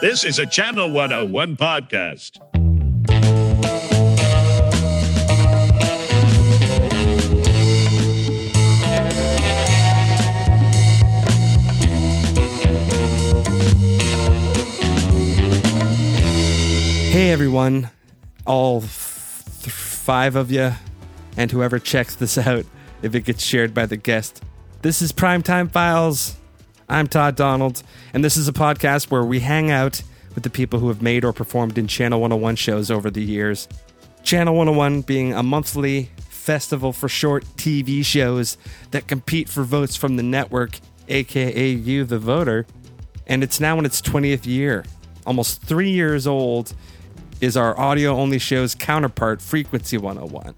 This is a Channel 101 podcast. Hey everyone, all th- five of you, and whoever checks this out if it gets shared by the guest. This is Primetime Files. I'm Todd Donald, and this is a podcast where we hang out with the people who have made or performed in Channel 101 shows over the years. Channel 101 being a monthly festival for short TV shows that compete for votes from the network, aka you, the voter. And it's now in its 20th year. Almost three years old is our audio only show's counterpart, Frequency 101.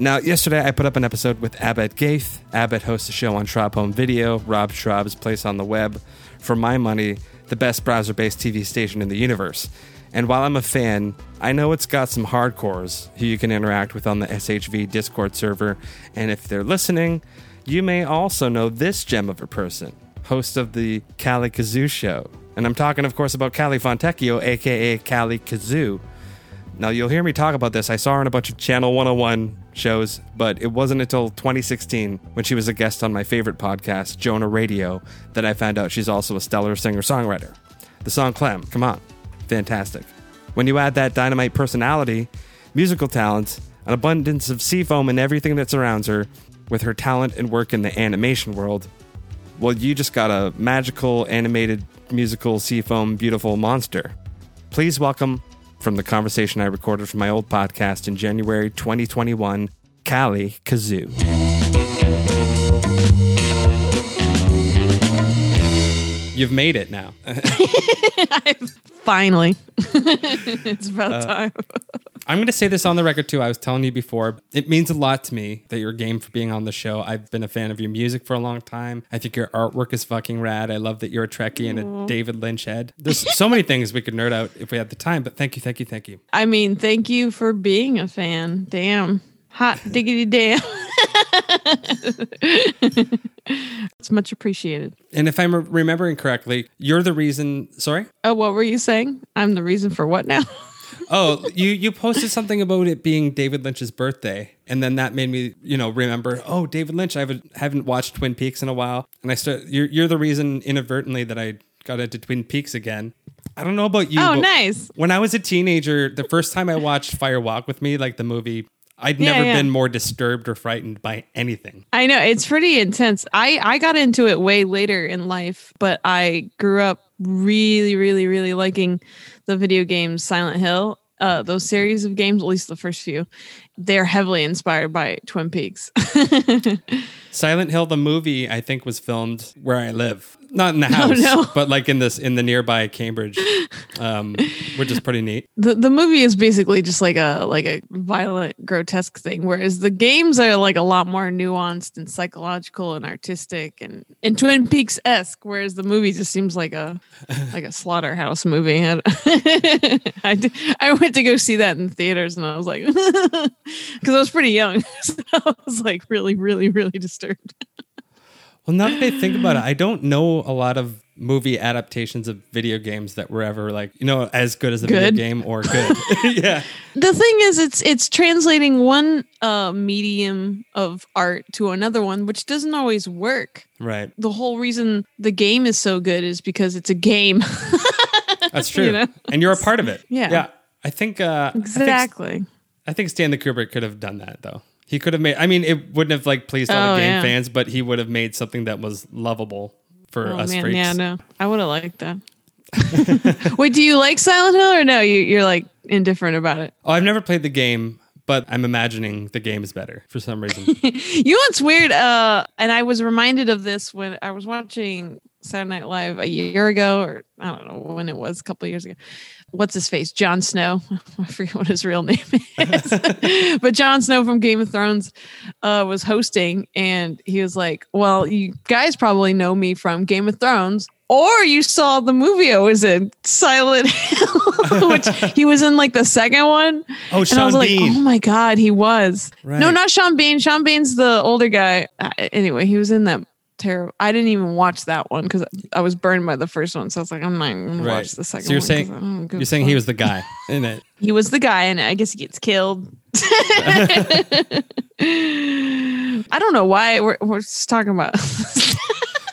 Now, yesterday I put up an episode with Abed Gaith. Abed hosts a show on Schrab Home Video, Rob Schrab's place on the web. For my money, the best browser based TV station in the universe. And while I'm a fan, I know it's got some hardcores who you can interact with on the SHV Discord server. And if they're listening, you may also know this gem of a person, host of the Kali Kazoo Show. And I'm talking, of course, about Kali Fontecchio, aka Kali Kazoo. Now, you'll hear me talk about this. I saw her in a bunch of Channel 101 shows, but it wasn't until 2016 when she was a guest on my favorite podcast, Jonah Radio, that I found out she's also a stellar singer songwriter. The song Clem, come on, fantastic. When you add that dynamite personality, musical talent, an abundance of seafoam and everything that surrounds her, with her talent and work in the animation world, well, you just got a magical, animated, musical, seafoam, beautiful monster. Please welcome, from the conversation I recorded from my old podcast in January 2021, Kali Kazoo. You've made it now. Finally. it's about Uh, time. I'm going to say this on the record too. I was telling you before, it means a lot to me that you're game for being on the show. I've been a fan of your music for a long time. I think your artwork is fucking rad. I love that you're a Trekkie and a David Lynch head. There's so many things we could nerd out if we had the time, but thank you, thank you, thank you. I mean, thank you for being a fan. Damn. Hot diggity damn. it's much appreciated. And if I'm remembering correctly, you're the reason. Sorry. Oh, what were you saying? I'm the reason for what now? Oh, you you posted something about it being David Lynch's birthday, and then that made me, you know, remember. Oh, David Lynch. I haven't watched Twin Peaks in a while, and I start. You're you're the reason inadvertently that I got into Twin Peaks again. I don't know about you. Oh, nice. When I was a teenager, the first time I watched Fire Walk with Me, like the movie, I'd Yeah, never yeah. been more disturbed or frightened by anything. I know it's pretty intense. I I got into it way later in life, but I grew up really, really, really liking the video games Silent Hill. Uh, those series of games, at least the first few, they're heavily inspired by Twin Peaks. Silent Hill, the movie, I think was filmed where I live, not in the house, no. but like in this in the nearby Cambridge, um, which is pretty neat. the the movie is basically just like a like a violent grotesque thing whereas the games are like a lot more nuanced and psychological and artistic and and twin peaks-esque whereas the movie just seems like a like a slaughterhouse movie I, I, did- I went to go see that in theaters and i was like because i was pretty young so i was like really really really disturbed Well, now that I think about it, I don't know a lot of movie adaptations of video games that were ever like you know as good as a Good? video game or good. yeah, the thing is it's it's translating one uh medium of art to another one which doesn't always work right. the whole reason the game is so good is because it's a game. That's true, You know? and you're a part of it. Yeah. yeah. I think uh, I think, exactly. I think Stanley Kubrick could have done that though. He could have made. I mean, it wouldn't have like pleased all Oh, the game yeah. fans, but he would have made something that was lovable for Oh us man, freaks. yeah, no, I would have liked that. Wait, do you like Silent Hill or no? You, you're like indifferent about it. Oh, I've never played the game, but I'm imagining the game is better for some reason. You know what's weird? Uh, and I was reminded of this when I was watching Saturday Night Live a year ago, or I don't know when it was, a couple of years ago. What's his face? Jon Snow. I forget what his real name is, but Jon Snow from Game of Thrones uh, was hosting, and he was like, "Well, you guys probably know me from Game of Thrones." Or you saw the movie I was in, Silent Hill, which he was in like the second one. Oh, And I was Sean like, Bean. oh my God, he was. Right. No, not Sean Bean. Sean Bean's the older guy. Uh, anyway, he was in that terrible. I didn't even watch that one because I was burned by the first one. So I was like, I'm not even gonna watch the second So you're saying- I don't give You're saying he was the guy in it. he was the guy, and I guess he gets killed. I don't know why we're, we're just talking about.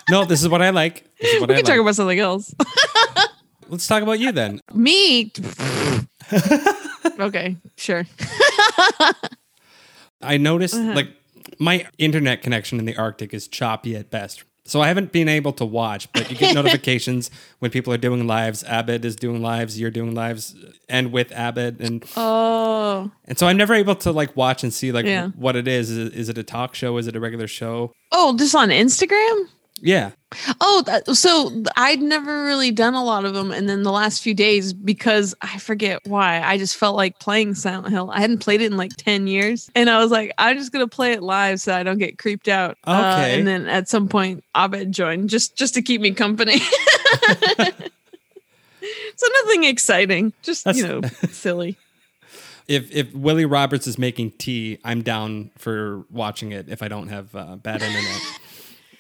No, this is what I like. This is what we I can like. talk about something else. Let's talk about you then. Me. okay, sure. I noticed Uh-huh. like my internet connection in the Arctic is choppy at best. So I haven't been able to watch, but you get notifications when people are doing lives. Abed is doing lives, you're doing lives, and with Abed, and Oh, and so I'm never able to like watch and see like Yeah. what it is. Is it, is it a talk show? Is it a regular show? oh, just on Instagram. Yeah, Oh, that, so I'd never really done a lot of them, and then the last few days because I forget why I just felt like playing Silent Hill. I hadn't played it in like ten years, and I was like, I'm just gonna play it live so I don't get creeped out. Uh, Okay. and then at some point, Abed joined just just to keep me company. so nothing exciting, just That's- you know, silly. if if Willie Roberts is making tea, I'm down for watching it. If I don't have uh, bad internet.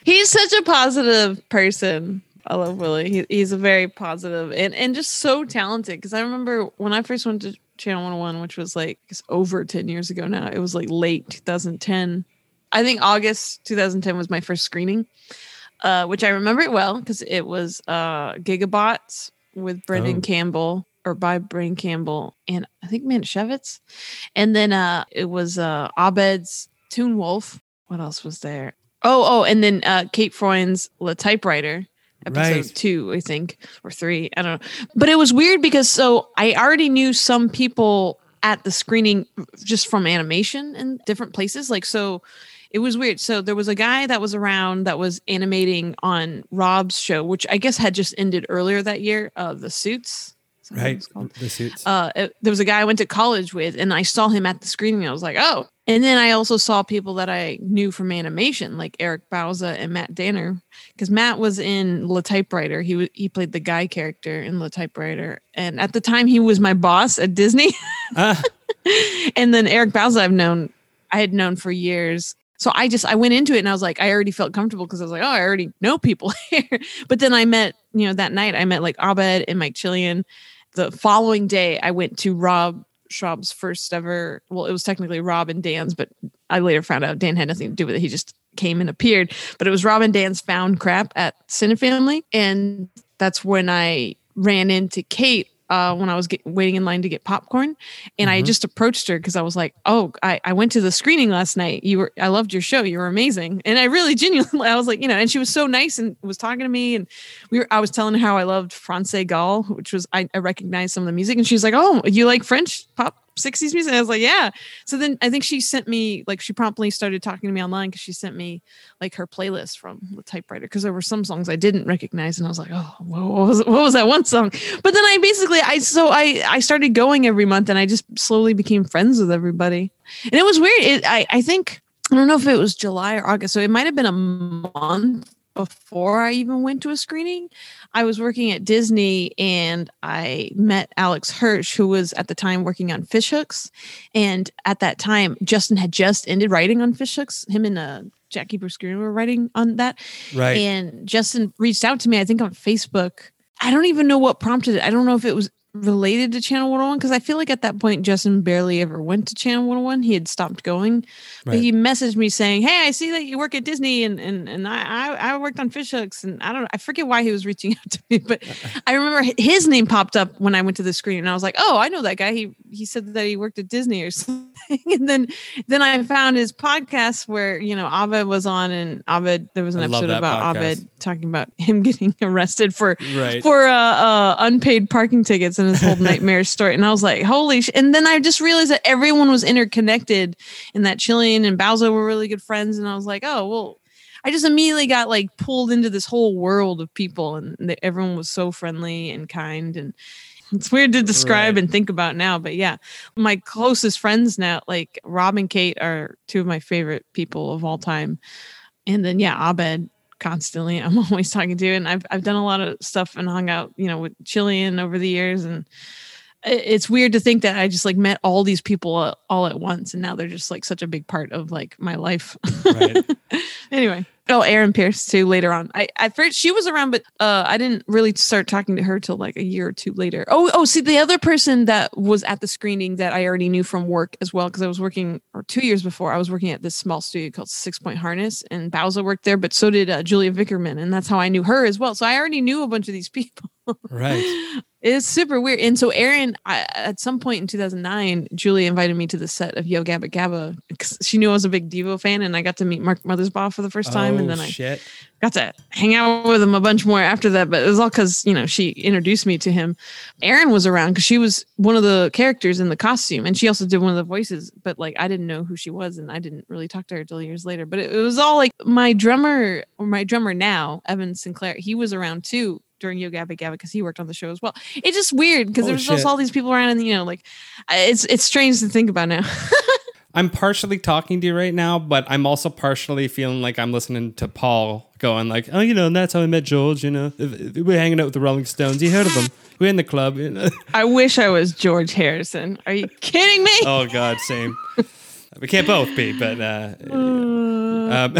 He's such a positive person. I love Willie. He, he's a very positive and, and just so talented. Because I remember when I first went to Channel 101, which was like over 10 years ago now, it was like late 2010. I think August 2010 was my first screening, uh, which I remember it well because it was uh, Gigabots with Brendan Oh. Campbell or by Brendan Campbell and I think Manischewitz. And then uh, it was uh, Abed's Toon Wolf. What else was there? Oh, oh, and then uh, Kate Freund's La Typewriter, episode Right. two, I think, or three. I don't know. But it was weird because so I already knew some people at the screening just from animation in different places. Like, so it was weird. So there was a guy that was around that was animating on Rob's show, which I guess had just ended earlier that year, uh, The Suits. Is that what right, the suits. uh, it- there was a guy I went to college with, and I saw him at the screening. And I was like, oh. And then I also saw people that I knew from animation, like Eric Bauza and Matt Danner, because Matt was in La Typewriter. He was he played the guy character in La Typewriter, and at the time he was my boss at Disney. Ah, and then Eric Bauza, I've known, I had known for years. So I just I went into it and I was like, I already felt comfortable because I was like, oh, I already know people here. but then I met, you know, that night I met like Abed and Mike Chillian. The following day, I went to Rob Schrab's first ever. Well, it was technically Rob and Dan's, but I later found out Dan had nothing to do with it. He just came and appeared. But it was Rob and Dan's found crap at Cinefamily, and that's when I ran into Kate uh, when I was get, waiting in line to get popcorn, and I Mhm. just approached her because I was like, "Oh, I, I went to the screening last night. You were, I loved your show. You were amazing." And I really genuinely, I was like, you know, and she was so nice and was talking to me, and we were, I was telling her how I loved France Gall, which was I, I recognized some of the music, and she was like, "Oh, you like French pop?" 60s music. And I was like, yeah. So then I think she sent me, like, she promptly started talking to me online because she sent me, like, her playlist from the typewriter because there were some songs I didn't recognize. And I was like, oh, what was, what was that one song? But then I basically, I, so I, I started going every month and I just slowly became friends with everybody. And it was weird. It, I, I think, I don't know if it was July or August. So it might have been a month before I even went to a screening. I was working at Disney and I met Alex Hirsch, who was at the time working on Fish Hooks. And at that time, Justin had just ended writing on Fish Hooks. Him and uh, Jackie Bruce Green were writing on that. right. And Justin reached out to me, I think on Facebook. I don't even know what prompted it. I don't know if it was related to Channel 101 because I feel like at that point Justin barely ever went to Channel 101. He had stopped going. But Right. he messaged me saying, Hey, I see that you work at Disney and and, and I, I worked on fish hooks and I don't know. I forget why he was reaching out to me, but I remember his name popped up when I went to the screen and I was like, Oh, I know that guy. He he said that he worked at Disney or something. And then then I found his podcast where, you know, Abed was on and Abed there was an I episode about podcast. Abed talking about him getting arrested for right. for uh, uh, unpaid parking tickets and his whole nightmare story. And I was like, holy sh! And then I just realized that everyone was interconnected and that Chilean and Bauza were really good friends. And I was like, oh, well, I just immediately got like pulled into this whole world of people and that everyone was so friendly and kind. And it's weird to describe Right. and think about now. But yeah, my closest friends now, like Rob and Kate, are two of my favorite people of all time. And then, yeah, Abed constantly I'm always talking to and I've I've done a lot of stuff and hung out, you know, with Chilean over the years and it's weird to think that I just like met all these people uh, all at once and now they're just like such a big part of like my life. Right. anyway, Oh, Erin Pearce too. Later on, I at first she was around, but uh, I didn't really start talking to her till like a year or two later. Oh, oh, see, the other person that was at the screening that I already knew from work as well, because I was working, or two years before, I was working at this small studio called Six Point Harness, and Bauza worked there, but so did uh, Julia Vickerman, and that's how I knew her as well. So I already knew a bunch of these people. Right. It's super weird. And so Erin, I, at some point in 2009, Julie invited me to the set of Yo Gabba Gabba because she knew I was a big Devo fan, and I got to meet Mark Mothersbaugh for the first time, oh, and then I shit. got to hang out with him a bunch more after that. But it was all because you know she introduced me to him. Erin was around because she was one of the characters in the costume, and she also did one of the voices. But like I didn't know who she was, and I didn't really talk to her till years later. But it, it was all like my drummer or my drummer now, Evan Sinclair. He was around too during Yo Gabba Gabba because he worked on the show as well. It's just weird because Oh, there's just all these people around, and you know, like it's it's strange to think about now. I'm partially talking to you right now, but I'm also partially feeling like I'm listening to Paul going like, oh, you know, and that's how I met George. You know, we're hanging out with the Rolling Stones. You heard of them? We're in the club. You know? I wish I was George Harrison. Are you kidding me? oh God, same. We can't both be, but uh, um, Um,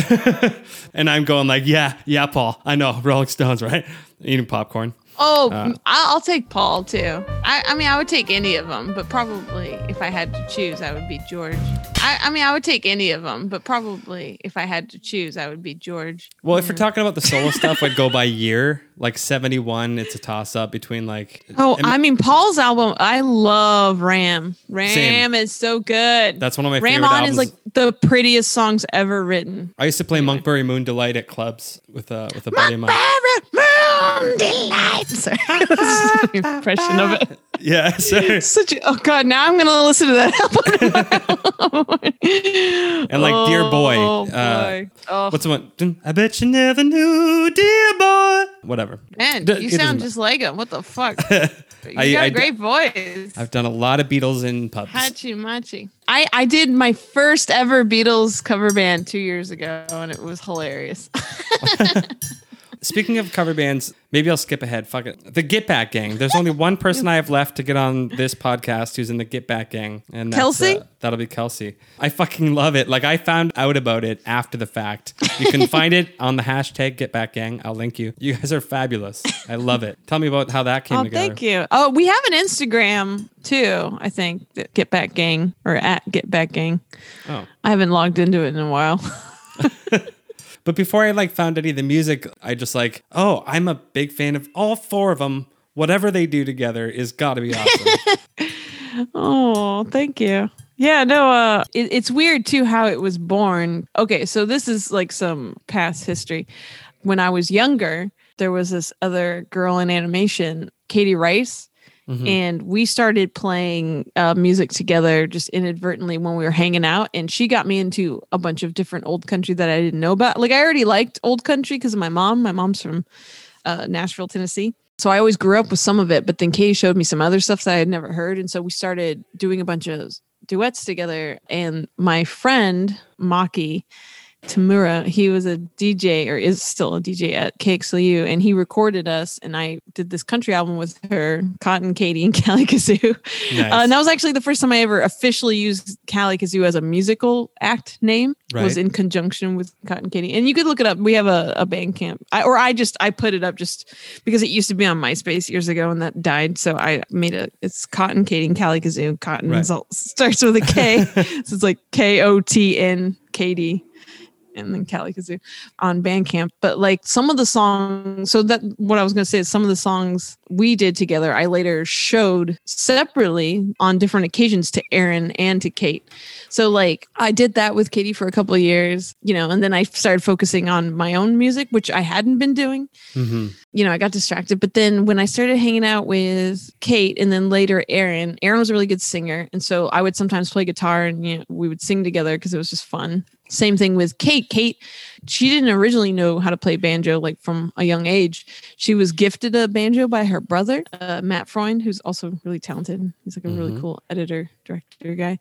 and I'm going like, yeah, yeah, Paul. I know Rolling Stones, right? Eating popcorn. Oh, Uh, I- I'll take Paul too. I, I mean, I would take any of them, but probably if I had to choose, I would be George. I, I mean, I would take any of them, but probably if I had to choose, I would be George. Well, if we're talking about the solo stuff, I'd go by year. Like 71, it's a toss up between like. Oh, and I mean, Paul's album, I love Ram. Ram Same. is so good. That's one of my Ram favorite On albums. is like the prettiest songs ever written. I used to play Monkberry Moon Delight at clubs with a with a buddy of mine. Moon Delight. Sorry, that's an impression of it. Yeah, so, Such a, oh god, now I'm gonna listen to that album. and like Dear Boy, Oh, uh, boy. Oh, what's the one? Dun, I bet you never knew, Dear Boy. Whatever. man, D- you it doesn't sound matter. just like him. What the fuck? You I- got I a d- great voice. I've done a lot of Beatles in pubs. Hachi Machi. I, I did my first ever Beatles cover band two years ago, and it was hilarious. Speaking of cover bands, maybe I'll skip ahead. Fuck it. The Get Back Gang. There's only one person I have left to get on this podcast who's in the Get Back Gang, and that's, Kelsy? uh, that'll be Kelsy. I fucking love it. Like I found out about it after the fact. You can find it on the hashtag Get Back Gang. I'll link you. You guys are fabulous. I love it. Tell me about how that came oh, together. thank you. Oh, we have an Instagram too. I think Get Back Gang or at Get Back Gang. Oh. I haven't logged into it in a while. But before I like found any of the music, I just like, oh, I'm a big fan of all four of them. Whatever they do together is got to be awesome. Oh, thank you. Yeah, no, uh it, it's weird too how it was born. Okay, so this is like some past history. When I was younger, there was this other girl in animation, Katie Rice, and we started playing uh, music together just inadvertently when we were hanging out. And she got me into a bunch of different old country that I didn't know about. Like I already liked old country because of my mom. My mom's from uh, Nashville, Tennessee. So I always grew up with some of it, but then Katie showed me some other stuff that I had never heard. And so we started doing a bunch of duets together. And my friend, Maki Tamura, he was a DJ or is still a DJ at KXLU, and he recorded us. And I did this country album with her, Cotton Katie and Kali Kazoo. Nice. Uh, and that was actually the first time I ever officially used Kali Kazoo as a musical act name. Was in conjunction with Cotton Katie, and you could look it up. We have a, a band camp, I, or I just I put it up just because it used to be on MySpace years ago, and that died. So I made it. It's Cotton Katie and Kali Kazoo. Cotton Right. starts with a K, so it's like K O T N Katie and then Kali Kazoo on Bandcamp. But like some of the songs, so that what I was gonna say is some of the songs we did together, I later showed separately on different occasions to Erin and to Kate. So like I did that with Katie for a couple of years, you know, and then I started focusing on my own music, which I hadn't been doing hmm you know, I got distracted. But then when I started hanging out with Kate and then later Erin, Erin was a really good singer. And so I would sometimes play guitar and you know, we would sing together because it was just fun. Same thing with Kate. Kate, she didn't originally know how to play banjo like from a young age. She was gifted a banjo by her brother, uh, Matt Freund, who's also really talented. He's like a really Mhm. cool editor, director guy.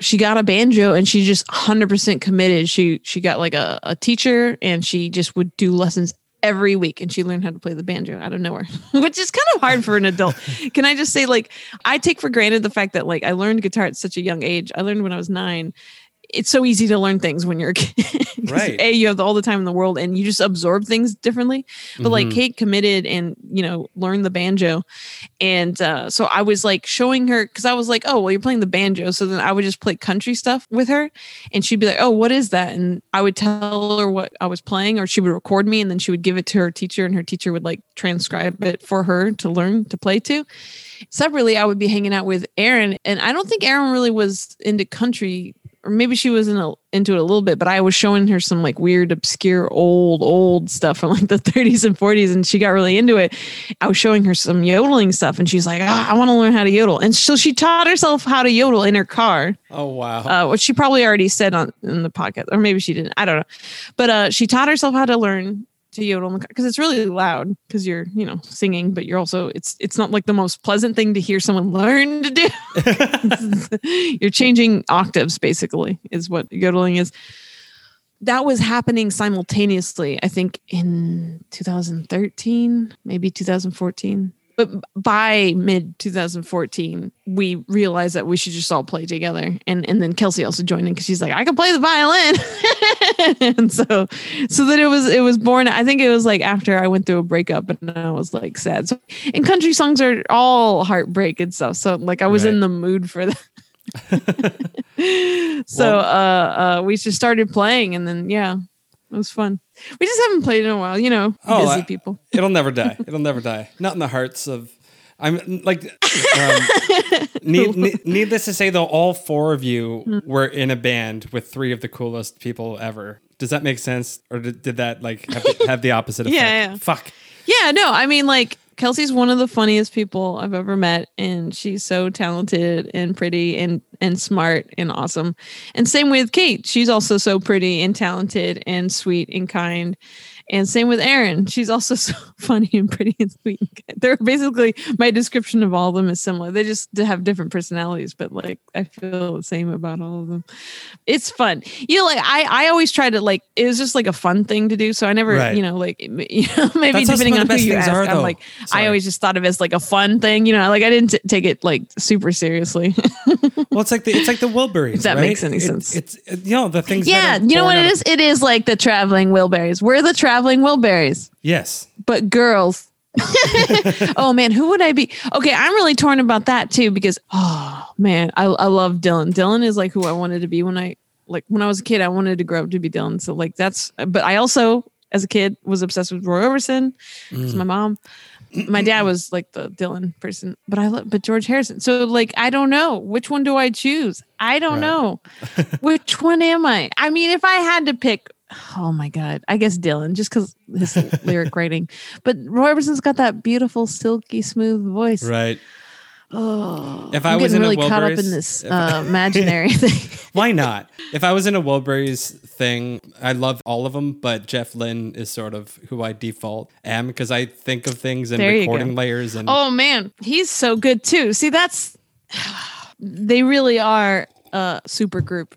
She got a banjo and she just 100% committed. She she got like a, a teacher and she just would do lessons every week and she learned how to play the banjo out of nowhere which is kind of hard for an adult can i just say like i take for granted the fact that like i learned guitar at such a young age i learned when i was nine it's so easy to learn things when you're a kid. Right. A, you have all the time in the world and you just absorb things differently. But like Mhm. Kate committed and, you know, learned the banjo. And uh, so I was like showing her because I was like, oh, well, you're playing the banjo. So then I would just play country stuff with her. And she'd be like, oh, what is that? And I would tell her what I was playing, or she would record me and then she would give it to her teacher, and her teacher would like transcribe it for her to learn to play to. Separately, I would be hanging out with Erin. and I don't think Erin really was into country. Or maybe she was in into it a little bit, but I was showing her some like weird, obscure, old, old stuff from like the 30s and 40s, and she got really into it. I was showing her some yodeling stuff, and she's like, ah, "I want to learn how to yodel." And so she taught herself how to yodel in her car Oh wow. uh, which she probably already said on in the podcast, or maybe she didn't. I don't know. But uh, she taught herself how to learn to yodel because it's really loud because you're you know singing, but you're also it's it's not like the most pleasant thing to hear someone learn to do. you're changing octaves basically is what yodeling is. That was happening simultaneously, I think, in 2013, maybe 2014 but by mid 2014 we realized that we should just all play together. And and then kelsy also joined in because she's like i can play the violin. And so so that it was it was born. I think it was like after i went through a breakup and i was like sad. So and country songs are all heartbreak and stuff. So like i was Right. in the mood for that. So uh uh we just started playing and then yeah it was fun we just haven't played in a while you know Oh, busy I- people It'll never die. It'll never die. Not in the hearts of. I'm like. Um, need, need, needless to say, though, all four of you Hmm. were in a band with three of the coolest people ever. Does that make sense, or did, did that like have the, have the opposite effect? Yeah, yeah. Fuck. Yeah, no, I mean, like, Kelsy's one of the funniest people I've ever met, and she's so talented and pretty and and smart and awesome. And same with Kate, she's also so pretty and talented and sweet and kind. And same with Erin, she's also so funny and pretty and sweet. They're basically my description of all of them is similar. They just have different personalities, but like I feel the same about all of them. It's fun, you know. Like I, I always try to like it was just like a fun thing to do. So I never, Right. you know, like you know, maybe That's depending on who you ask, are, I'm like Sorry. I always just thought of it as like a fun thing, you know. Like I didn't t- take it like super seriously. Well, it's like the it's like the Wilburys. If that right? makes any It- sense. It's you know the things. yeah, you know what it is? It is like the traveling Wilburys. We're the traveling Wilburys, Of, yes. but girls. oh man, who would I be? Okay, I'm really torn about that too because oh man, I I love Dylan. Dylan is like who I wanted to be when I like when I was a kid. I wanted to grow up to be Dylan. So like that's. But I also as a kid was obsessed with Roy Orbison because mm. my mom. My dad was like the Dylan person, but I love but George Harrison. So like I don't know which one do I choose. I don't Right. know which one am I. I mean, if I had to pick, oh my god, I guess Dylan just because his lyric writing. But Roy Orbison's got that beautiful, silky, smooth voice. Right. Oh, If I'm was in a really caught up in this uh, imaginary thing. Why not? If I was in a Wilburys thing, I love all of them, but Jeff Lynne is sort of who I default am because I think of things in go. recording layers and Oh man, he's so good too. See, that's they really are a super group.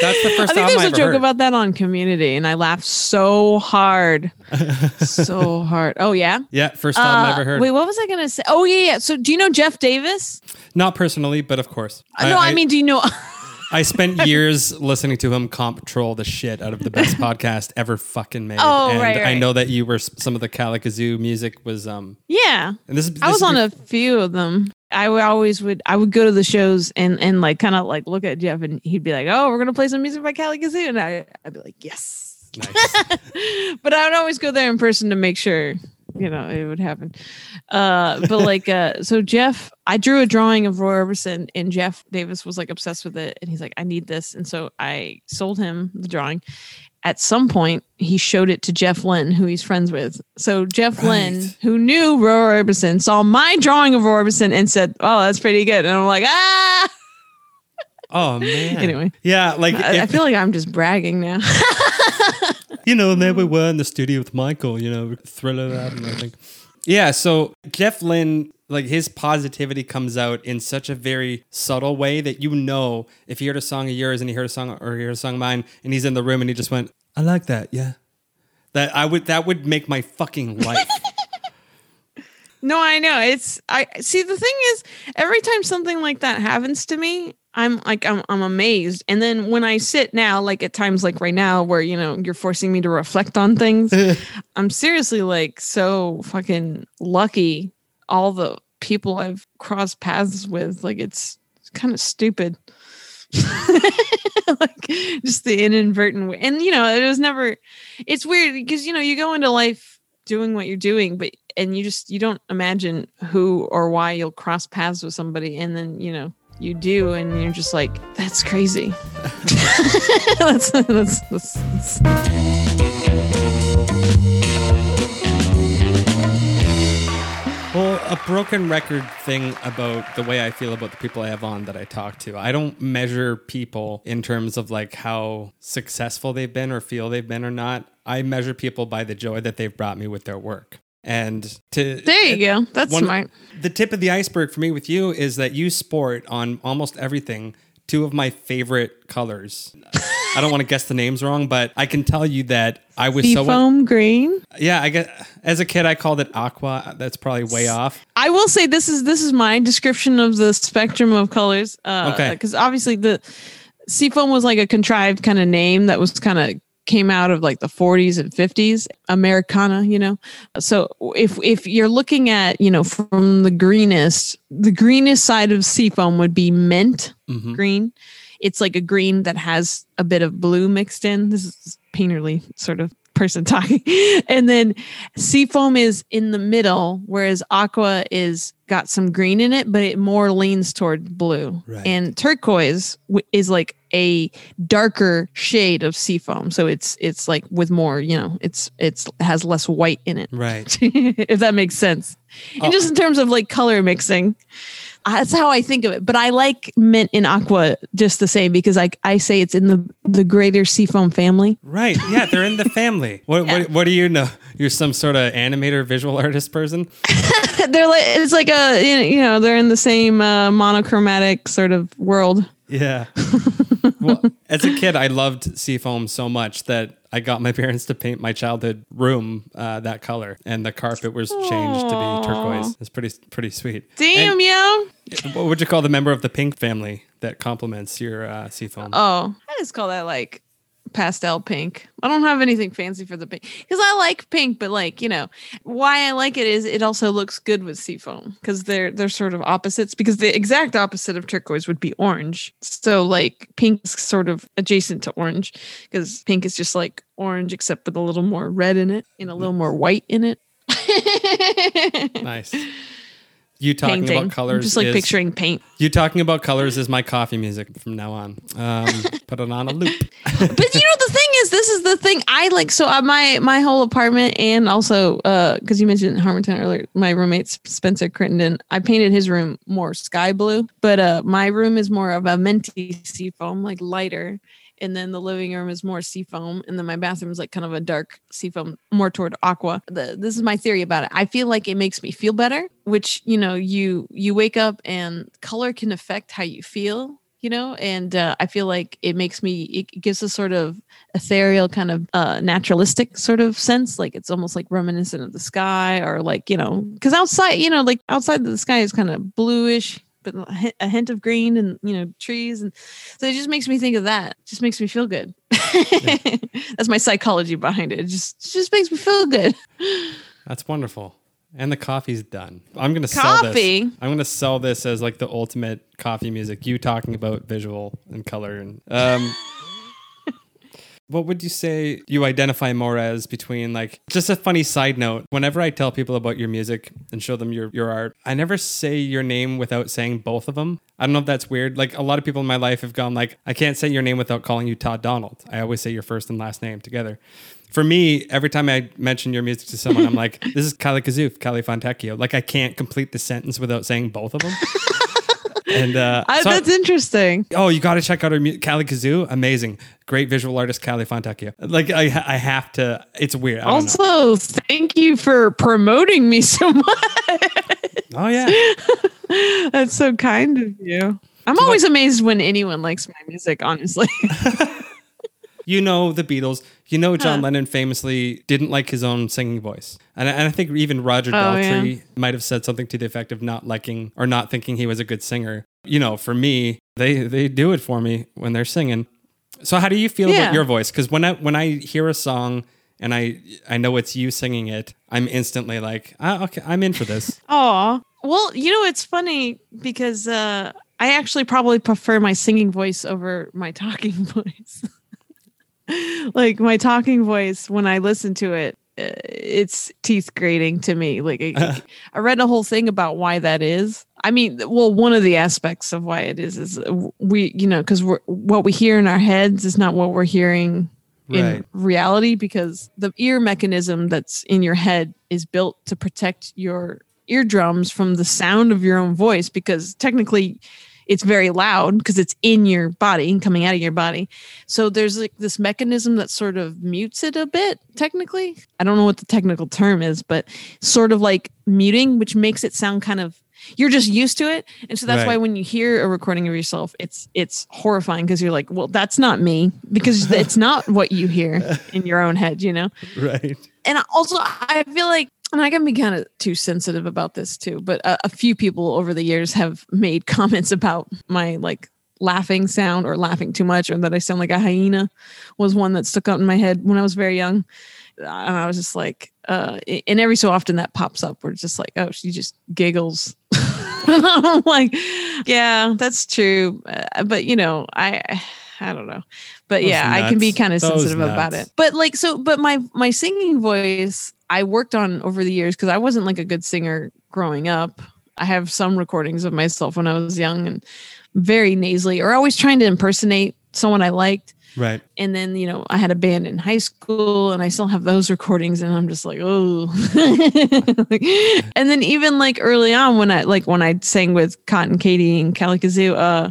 That's the first I heard. I think there's I a joke heard. about that on Community, and I laughed so hard, so hard. Oh yeah. yeah, first I Uh, ever heard. Wait, what was I gonna say? Oh yeah, yeah. So do you know Jeff Davis? Not personally, but of course. Uh, no, I, mean, do you know? I spent years listening to him comp troll the shit out of the best podcast ever fucking made. Oh, and right, I know that you were some of the Kali Kazoo music was um yeah, and this is I was on a few of them. I would always would I would go to the shows and and like kind of like look at Jeff and he'd be like, "Oh, we're gonna play some music by Kali Kazoo," and I I'd be like, "Yes." nice. but I would always go there in person to make sure you know it would happen. Uh, but like, uh, so Jeff, I drew a drawing of Roy Orbison, and Jeff Davis was like obsessed with it, and he's like, I need this, and so I sold him the drawing. At some point, he showed it to Jeff Lynne, who he's friends with. So Jeff Right. Lynne, who knew Roy Orbison, saw my drawing of Roy Orbison and said, "Oh, that's pretty good," and I'm like, ah. Oh man. Anyway. Yeah, like I, I feel like I'm just bragging now. you know, and there we were in the studio with Michael, you know, thriller that and everything. Yeah, so Jeff Lynne, like his positivity comes out in such a very subtle way that you know if he heard a song of yours and he heard a song or he heard a song of mine and he's in the room and he just went, I like that, yeah. That I would that would make my fucking life. No, I know. It's I see the thing is every time something like that happens to me, I'm like I'm I'm amazed. And then when I sit now, like at times like right now where you know you're forcing me to reflect on things, I'm seriously like so fucking lucky all the people I've crossed paths with. Like it's, kind of stupid. like just the inadvertent way. And you know, it was never it's weird because you know, you go into life doing what you're doing, but and you just you don't imagine who or why you'll cross paths with somebody and then, you know, you do and you're just like that's crazy that's, that's, that's, that's, a broken record thing about the way I feel about the people I have on that I talk to. I don't measure people in terms of like how successful they've been or feel they've been or not. I measure people by the joy that they've brought me with their work. And to there you go that's one- smart The tip of the iceberg for me with you is that you sport on almost everything two of my favorite colors. I don't want to guess the names wrong, but I can tell you that I was so foam green yeah. I get as a kid I called it aqua. That's probably way off. I will say this is this is my description of the spectrum of colors. Uh, Okay. Because obviously the seafoam was like a contrived kind of name that was kind of came out of like the 40s and 50s americana you know so if if you're looking at you know from the greenest the greenest side of seafoam would be mint Mhm. green it's like a green that has a bit of blue mixed in. This is painterly sort of person talking. And then seafoam is in the middle whereas aqua is got some green in it but it more leans toward blue. Right. and turquoise is like a darker shade of seafoam. So it's it's like with more you know it's it's has less white in it. Right. if that makes sense. And oh. just in terms of like color mixing that's how I think of it. But I like mint in aqua just the same because I I say it's in the the greater seafoam family. Right. Yeah, they're in the family. What, what what do you know? You're some sort of animator, visual artist person? they're like it's like a you know they're in the same uh, monochromatic sort of world. Yeah. well, as a kid, I loved seafoam so much that I got my parents to paint my childhood room uh, that color, and the carpet was changed to be turquoise. It's pretty pretty sweet. Damn, yo. And what would you call the member of the pink family that complements your uh, seafoam? Oh, I just call that like pastel pink. I don't have anything fancy for the pink because I like pink, but like you know why I like it is it also looks good with seafoam because they're they're sort of opposites. Because the exact opposite of turquoise would be orange. So like pink's sort of adjacent to orange because pink is just like orange except with a little more red in it and a little more white in it. nice. You talking Painting. about colors? Just like is- picturing paint. You talking about colors is my coffee music from now on. Um, put it on a loop. but you know the thing is this is the thing i like so uh, my my whole apartment and also uh because you mentioned harmontown earlier my roommate spencer crittenden i painted his room more sky blue but uh my room is more of a minty seafoam like lighter and then the living room is more seafoam and then my bathroom is like kind of a dark seafoam more toward aqua. The, this is my theory about it. I feel like it makes me feel better which you know you you wake up and color can affect how you feel you know? And uh, i feel like it makes me it gives a sort of ethereal kind of uh, naturalistic sort of sense like it's almost like reminiscent of the sky or like you know because outside you know like outside the sky is kind of bluish but a hint- of green and you know trees and so it just makes me think of that It just makes me feel good that's my psychology behind it it just it just makes me feel good That's wonderful. And the coffee's done. I'm gonna sell Coffee? this. I'm gonna sell this as like the ultimate coffee music. You talking about visual and color and um. What would you say you identify more as between like just a funny side note? Whenever I tell people about your music and show them your, your art, I never say your name without saying both of them. I don't know if that's weird. Like a lot of people in my life have gone like, I can't say your name without calling you Todd Donald. I always say your first and last name together. For me, every time I mention your music to someone, I'm like, this is Kali Kazoof, Kali Fontecchio. Like I can't complete the sentence without saying both of them. and uh, I, so I- that's interesting Oh, you got to check out her mu- Kali Kazoo. Amazing. Great visual artist, Kali Fontecchio. Like, I, I have to. It's weird. I know. also thank you for promoting me so much Oh, yeah. That's so kind of you. I'm always amazed when anyone likes my music, honestly. you know the Beatles. You know John Huh. Lennon famously didn't like his own singing voice, and, I- and I think even Roger Oh, Daltrey yeah. might have said something to the effect of not liking or not thinking he was a good singer. You know, for me, they they do it for me when they're singing. So how do you feel Yeah. about your voice? Because when I when I hear a song and I I know it's you singing it, I'm instantly like, ah, okay, I'm in for this. Aw. Well, you know, it's funny because uh, I actually probably prefer my singing voice over my talking voice. like my talking voice, when I listen to it, uh, it's teeth grating to me. Like I, I read a whole thing about why that is. I mean, well, one of the aspects of why it is is we, you know, because we're what we hear in our heads is not what we're hearing in Right. reality because the ear mechanism that's in your head is built to protect your eardrums from the sound of your own voice because technically it's very loud because it's in your body and coming out of your body. So there's like this mechanism that sort of mutes it a bit technically. I don't know what the technical term is, but sort of like muting which makes it sound kind of you're just used to it and so that's Right. why when you hear a recording of yourself it's it's horrifying because you're like well that's not me because it's not what you hear in your own head you know right. and also I feel like, and I can be kind of too sensitive about this too, but a, a few people over the years have made comments about my like laughing sound or laughing too much or that I sound like a hyena was one that stuck out in my head when I was very young. And I was just like, uh, and every so often that pops up where it's just like, oh, she just giggles. I'm like, yeah, that's true. Uh, but you know, I, I don't know. But Those yeah, I can be kind of Those sensitive about it. But like, so, but my, my singing voice, I worked on over the years because I wasn't like a good singer growing up. I have some recordings of myself when I was young and very nasally or always trying to impersonate someone I liked Right. and then you know i had a band in high school and i still have those recordings and i'm just like oh and then even like early on when i like when i sang with cotton katie and Kali Kazoo, uh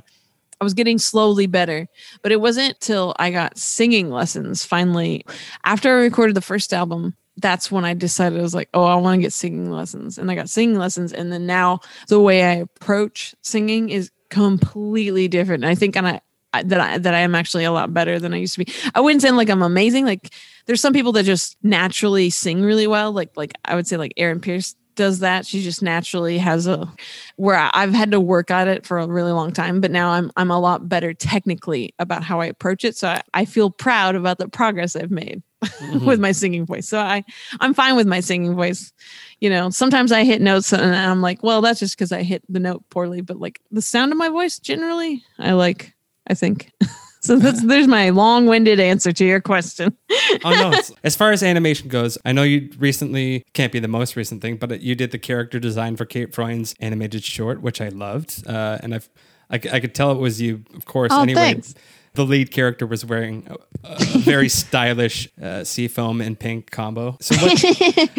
i was getting slowly better but it wasn't till i got singing lessons finally after i recorded the first album that's when i decided i was like oh i want to get singing lessons and i got singing lessons and then now the way i approach singing is completely different and i think and i that I that I am actually a lot better than I used to be. I wouldn't say like I'm amazing. Like there's some people that just naturally sing really well. Like like I would say like Erin Pearce does that. She just naturally has a where I've had to work at it for a really long time, but now I'm I'm a lot better technically about how I approach it. So I, I feel proud about the progress I've made with mm-hmm. my singing voice. So I I'm fine with my singing voice. You know, sometimes I hit notes and I'm like, well, that's just because I hit the note poorly. But like the sound of my voice generally, I like. I think. so that's there's my long-winded answer to your question. oh no! As far as animation goes, I know you recently can't be the most recent thing, but you did the character design for Kate Freund's animated short, which I loved, uh, and I've I, I could tell it was you, of course. Oh, anyway, thanks. the lead character was wearing a, a very stylish uh, seafoam and pink combo. So what?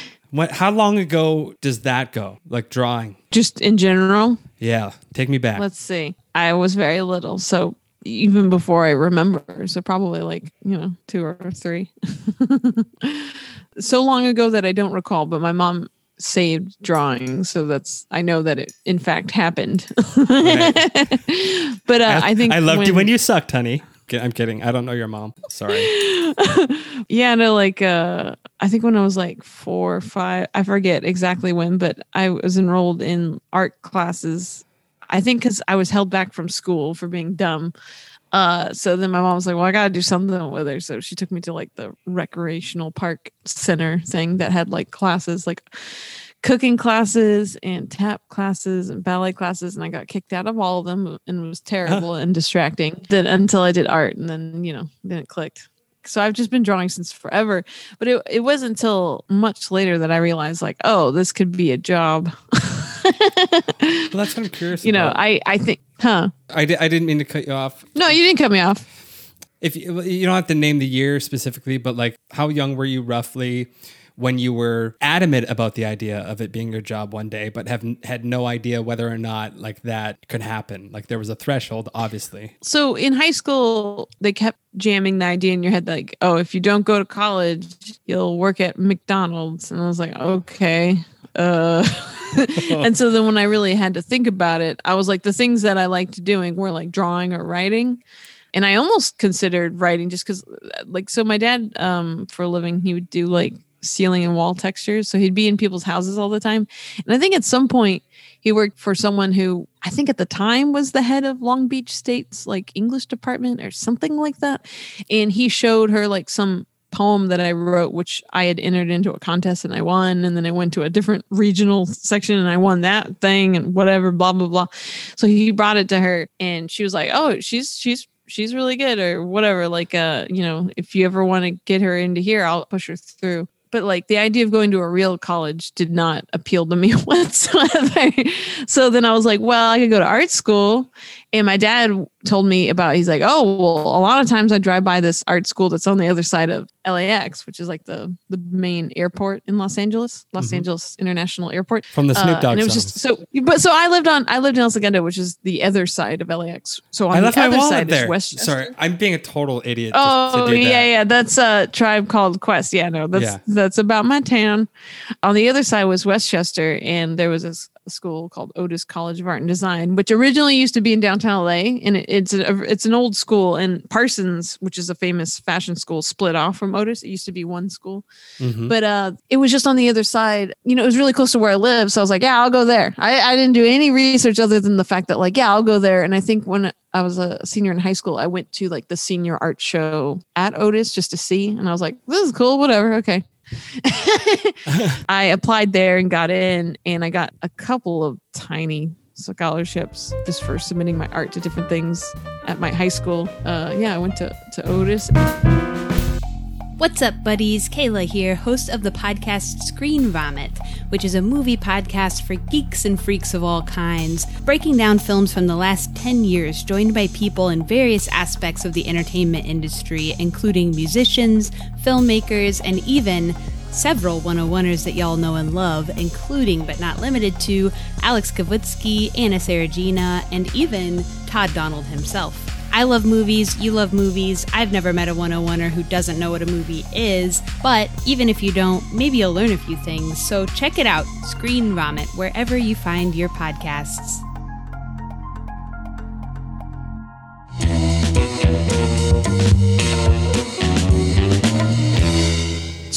what? How long ago does that go? Like drawing? Just in general, Yeah, take me back. let's see. I was very little, so even before I remember, so probably like you know two or three. so long ago that I don't recall, but my mom saved drawings, so that's I know that it in fact happened. but uh, I think I loved you when you sucked, honey. I'm kidding. I don't know your mom. Sorry. yeah no like uh i think when i was like four or five i forget exactly when but i was enrolled in art classes i think because i was held back from school for being dumb uh so then my mom was like well i gotta do something with her so she took me to like the recreational park center thing that had like classes like cooking classes and tap classes and ballet classes and i got kicked out of all of them and it was terrible and distracting then until i did art and then you know then it clicked so I've just been drawing since forever. But it, it wasn't until much later that I realized like, oh, this could be a job. Well, that's what I'm curious. you know, about. I I think huh. I, di- I didn't mean to cut you off. No, you didn't cut me off. If you, you don't have to name the year specifically, but like how young were you roughly when you were adamant about the idea of it being your job one day, but have had no idea whether or not like that could happen? Like there was a threshold, obviously. So in high school, they kept jamming the idea in your head like, oh, if you don't go to college, you'll work at McDonald's. And I was like, okay. Uh and so then when I really had to think about it, I was like the things that I liked doing were like drawing or writing. And I almost considered writing just because, like, so my dad, um, for a living, he would do like ceiling and wall textures. So he'd be in people's houses all the time. And I think at some point he worked for someone who I think at the time was the head of Long Beach State's like English department or something like that. And he showed her like some poem that I wrote, which I had entered into a contest and I won. And then I went to a different regional section and I won that thing and whatever, blah, blah, blah. So he brought it to her and she was like, Oh, she's, she's, she's really good or whatever. Like, uh, you know, if you ever want to get her into here, I'll push her through but like the idea of going to a real college did not appeal to me whatsoever. so then I was like, well, I could go to art school. And my dad told me about, he's like, oh, well, a lot of times I drive by this art school that's on the other side of LAX, which is like the, the main airport in Los Angeles, Los Mhm. Angeles International Airport. From the Snoop Uh, Dogg and it was just so, but so I lived on, I lived in El Segundo, which is the other side of LAX. So on I left the my other side there. is Westchester. Sorry, I'm being a total idiot. to- Oh to yeah, that. yeah. That's a tribe called Quest. Yeah, no, that's Yeah. that's about my town. On the other side was Westchester, and there was a, s- a school called Otis College of Art and Design, which originally used to be in downtown LA, and it, it's a, it's an old school. And Parsons, which is a famous fashion school, split off from Otis. It used to be one school, Mhm. but uh, it was just on the other side. You know, it was really close to where I live, so I was like, yeah, I'll go there. I, I didn't do any research other than the fact that like, yeah, I'll go there. And I think when I was a senior in high school, I went to like the senior art show at Otis just to see, and I was like, this is cool, whatever, okay. I applied there and got in, and I got a couple of tiny scholarships just for submitting my art to different things at my high school. Uh, yeah, I went to to Otis. What's up, buddies? Kayla here, host of the podcast Screen Vomit, which is a movie podcast for geeks and freaks of all kinds, breaking down films from the last 10 years, joined by people in various aspects of the entertainment industry, including musicians, filmmakers, and even several 101ers that y'all know and love, including but not limited to Alex Kavutsky, Anna Saragina, and even Todd Donald himself. I love movies, you love movies. I've never met a 101er who doesn't know what a movie is, but even if you don't, maybe you'll learn a few things. So check it out, Screen Vomit, wherever you find your podcasts.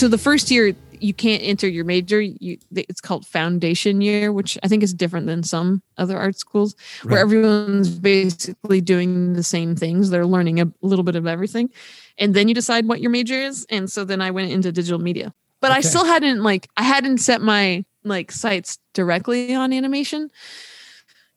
so the first year you can't enter your major. You it's called foundation year which i think is different than some other art schools where everyone's basically doing the same things. They're learning a little bit of everything. And then you decide what your major is. And so then i went into digital media. But i still hadn't like i hadn't set my like sights directly on animation.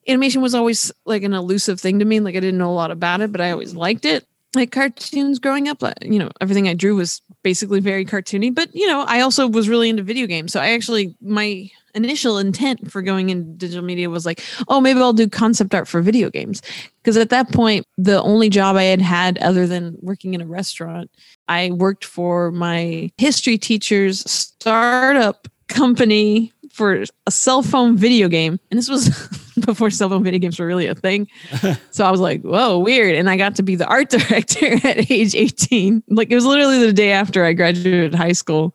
Animation was always like an elusive thing to me. Like i didn't know a lot about it but i always liked it. Like cartoons growing up like, you know everything i drew was basically very cartoony but you know i also was really into video games. So i actually my initial intent for going into digital media was like oh maybe i'll do concept art for video games. Because at that point the only job i had had other than working in a restaurant i worked for my history teacher's startup company for a cell phone video game and this was before cell phone video games were really a thing so I was like, whoa, weird. And I got to be the art director at age 18. Like it was literally the day after I graduated high school.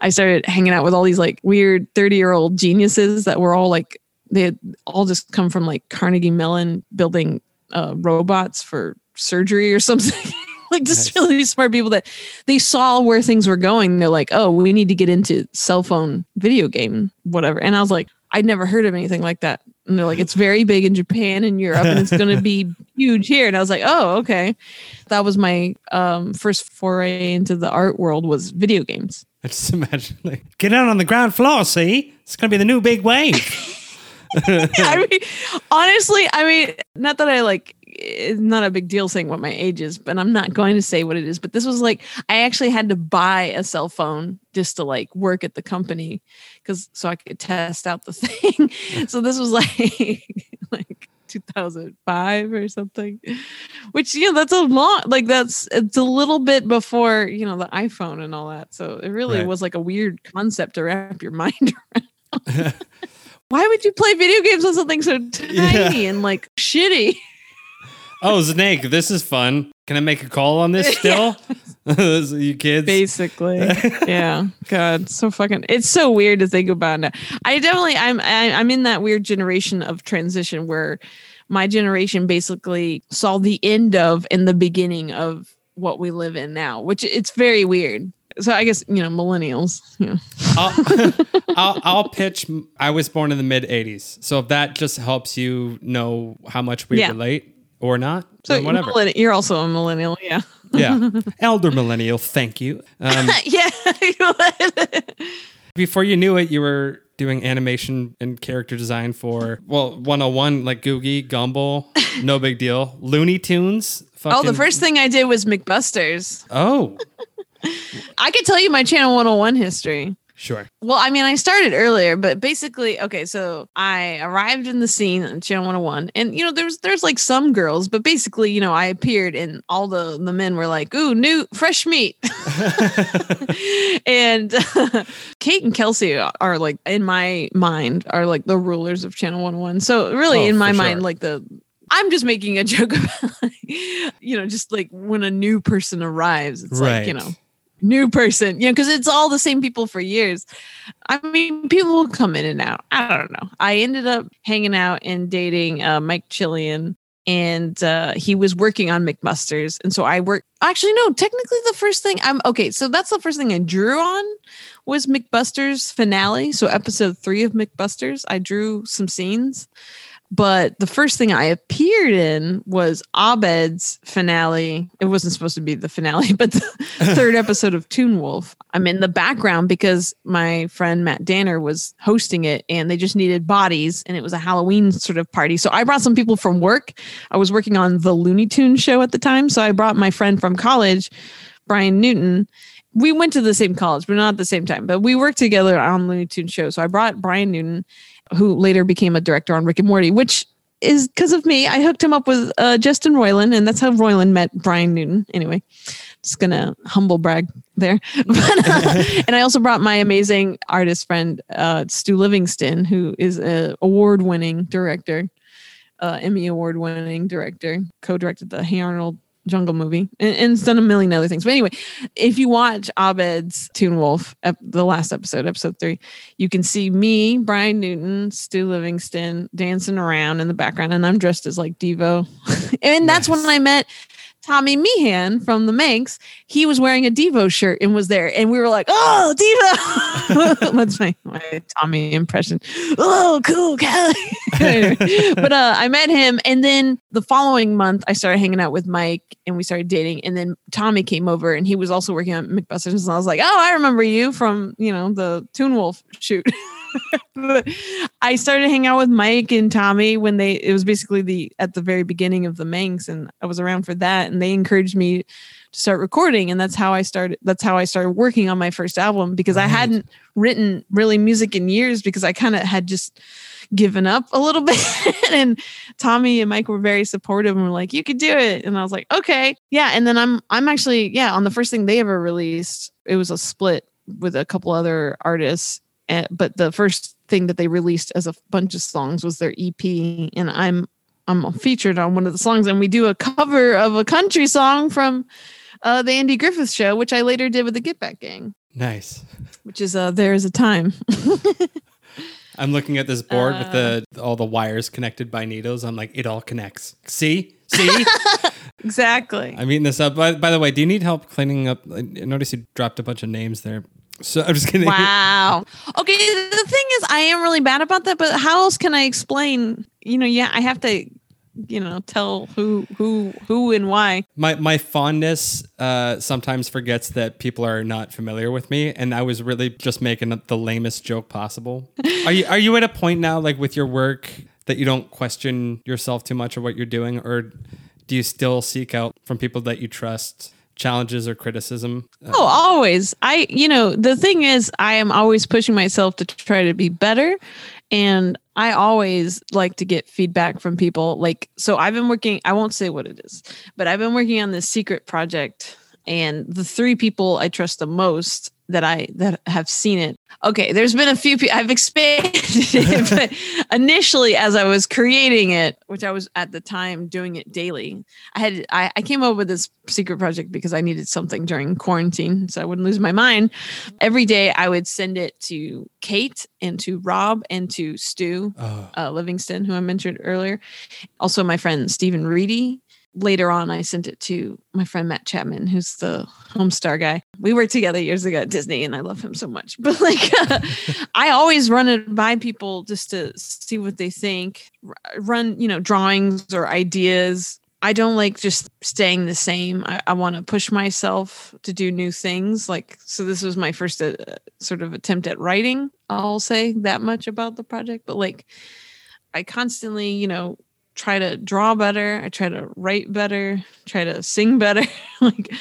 I started hanging out with all these like weird 30 year old geniuses that were all like, they had all just come from like Carnegie Mellon building uh, robots for surgery or something. Like just Nice. really smart people that they saw where things were going. They're like, oh, we need to get into cell phone video game, whatever. And I was like, I'd never heard of anything like that. And they're like, it's very big in Japan and Europe, and it's going to be huge here. And I was like, oh, okay. That was my um, first foray into the art world was video games. I just imagine like get out on the ground floor. See, it's gonna be the new big wave. I mean, honestly, I mean, not that I like, it's not a big deal saying what my age is, but I'm not going to say what it is. But this was like, I actually had to buy a cell phone just to like work at the company because so I could test out the thing. so this was like, like 2005 or something, which, you know, that's a lot, like, that's, it's a little bit before, you know, the iPhone and all that. So it really Right. was like a weird concept to wrap your mind around. Why would you play video games on something so tiny and like shitty? Oh, Snake, this is fun. Can I make a call on this still? You kids. Basically, yeah. God, so fucking. It's so weird to think about now. I definitely, I'm, I, I'm in that weird generation of transition where my generation basically saw the end of and the beginning of what we live in now, which it's very weird. So I guess you know millennials. Yeah. I'll, I'll, I'll pitch. I was born in the mid '80s, so if that just helps you know how much we Yeah. relate or not, So whatever. you're also a millennial, yeah. yeah, elder millennial. Thank you. Um, yeah. before you knew it, you were doing animation and character design for well 101 like Googie, Gumball, no big deal. Looney Tunes. oh, the first thing I did was McBusters. Oh, I could tell you my Channel 101 history. Sure. Well, I mean, I started earlier, but basically, okay, so I arrived in the scene on Channel 101, and you know, there's there's like some girls, but basically, you know, I appeared, and all the the men were like, "Ooh, new fresh meat," and Kate and Kelsy are like, in my mind, are like the rulers of Channel 101. So really, Oh, in my mind, sure. like the I'm just making a joke about, you know, just like when a new person arrives, it's like, you know, new person, you know, because it's all the same people for years. I mean, people will come in and out. I don't know. I ended up hanging out and dating uh, Mike Chillian, and uh, he was working on McBusters. And so I worked. Actually, no. Technically, the first thing I'm okay. So that's the first thing I drew on was McBusters finale. So episode three of McBusters, I drew some scenes. But the first thing I appeared in was Abed's finale. It wasn't supposed to be the finale, but the third episode of Toon Wolf. I'm in the background because my friend Matt Danner was hosting it and they just needed bodies and it was a Halloween sort of party. So I brought some people from work. I was working on the Looney Tune show at the time. So I brought my friend from college, Brian Newton. We went to the same college, but not at the same time. But we worked together on Looney Tune show. So I brought Brian Newton, who later became a director on Rick and Morty, which is because of me. I hooked him up with uh, Justin Roiland, and that's how Roiland met Brian Newton. Anyway, just gonna humble brag there. But, uh, and I also brought my amazing artist friend uh, Stu Livingston, who is an award-winning director, uh, Emmy award-winning director, co-directed the Hey Arnold Jungle movie, and, and done a million other things. But anyway, if you watch Abed's Toon Wolf, the last episode, episode three, you can see me, Brian Newton, Stu Livingston dancing around in the background, and I'm dressed as like Devo. and that's when I met Tommy Meehan from the Manx. He was wearing a Devo shirt and was there, and we were like, "Oh, Devo!" that's my, my Tommy impression. Oh, cool, Kelly. but uh, I met him, and then the following month, I started hanging out with Mike, and we started dating. And then Tommy came over, and he was also working on McBusters, and I was like, "Oh, I remember you from you know the Toon Wolf shoot." I started hanging out with Mike and Tommy when they it was basically the at the very beginning of the Manx and I was around for that and they encouraged me to start recording and that's how I started that's how I started working on my first album because I hadn't written really music in years because I kind of had just given up a little bit and Tommy and Mike were very supportive and were like you could do it and I was like okay. Yeah and then I'm I'm actually yeah on the first thing they ever released it was a split with a couple other artists and, but the first thing that they released as a bunch of songs was their EP, and I'm I'm featured on one of the songs, and we do a cover of a country song from uh, the Andy Griffith Show, which I later did with the Get Back Gang, Nice. which is uh, "There Is a Time." I'm looking at this board with the Uh. all the wires connected by needles. I'm like, it all connects. See, see. exactly. I'm eating this up. By, by the way, do you need help cleaning up? I noticed you dropped a bunch of names there. So I'm just kidding. Wow. Okay. The thing is, I am really bad about that. But how else can I explain? You know, yeah, I have to, you know, tell who, who, who, and why. My my fondness uh, sometimes forgets that people are not familiar with me, and I was really just making the lamest joke possible. Are you are you at a point now, like with your work, that you don't question yourself too much or what you're doing, or do you still seek out from people that you trust challenges or criticism? Uh, Oh, always. I, you know, the thing is, I am always pushing myself to try to be better. And I always like to get feedback from people. Like, so I've been working, I won't say what it is, but I've been working on this secret project. And the three people I trust the most that I that have seen it. Okay, there's been a few people I've expanded it, but initially as I was creating it, which I was at the time doing it daily, I had I, I came up with this secret project because I needed something during quarantine so I wouldn't lose my mind. Every day I would send it to Kate and to Rob and to Stu Oh, uh, Livingston, who I mentioned earlier. Also, my friend Stephen Reedy. Later on, I sent it to my friend Matt Chapman, who's the Homestar guy. We worked together years ago at Disney, and I love him so much. But like, I always run it by people just to see what they think. Run, you know, drawings or ideas. I don't like just staying the same. I, I want to push myself to do new things. Like, so this was my first uh, sort of attempt at writing. I'll say that much about the project, but like, I constantly, you know, try to draw better. I try to write better, try to sing better. like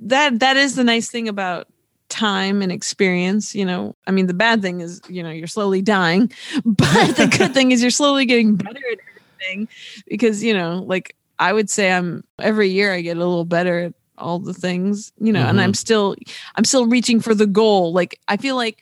that that is the nice thing about time and experience, you know. I mean, the bad thing is, you know, you're slowly dying, but the good thing is you're slowly getting better at everything because, you know, like I would say I'm every year I get a little better at all the things, you know, and I'm mm-hmm. still I'm still reaching for the goal. Like I feel like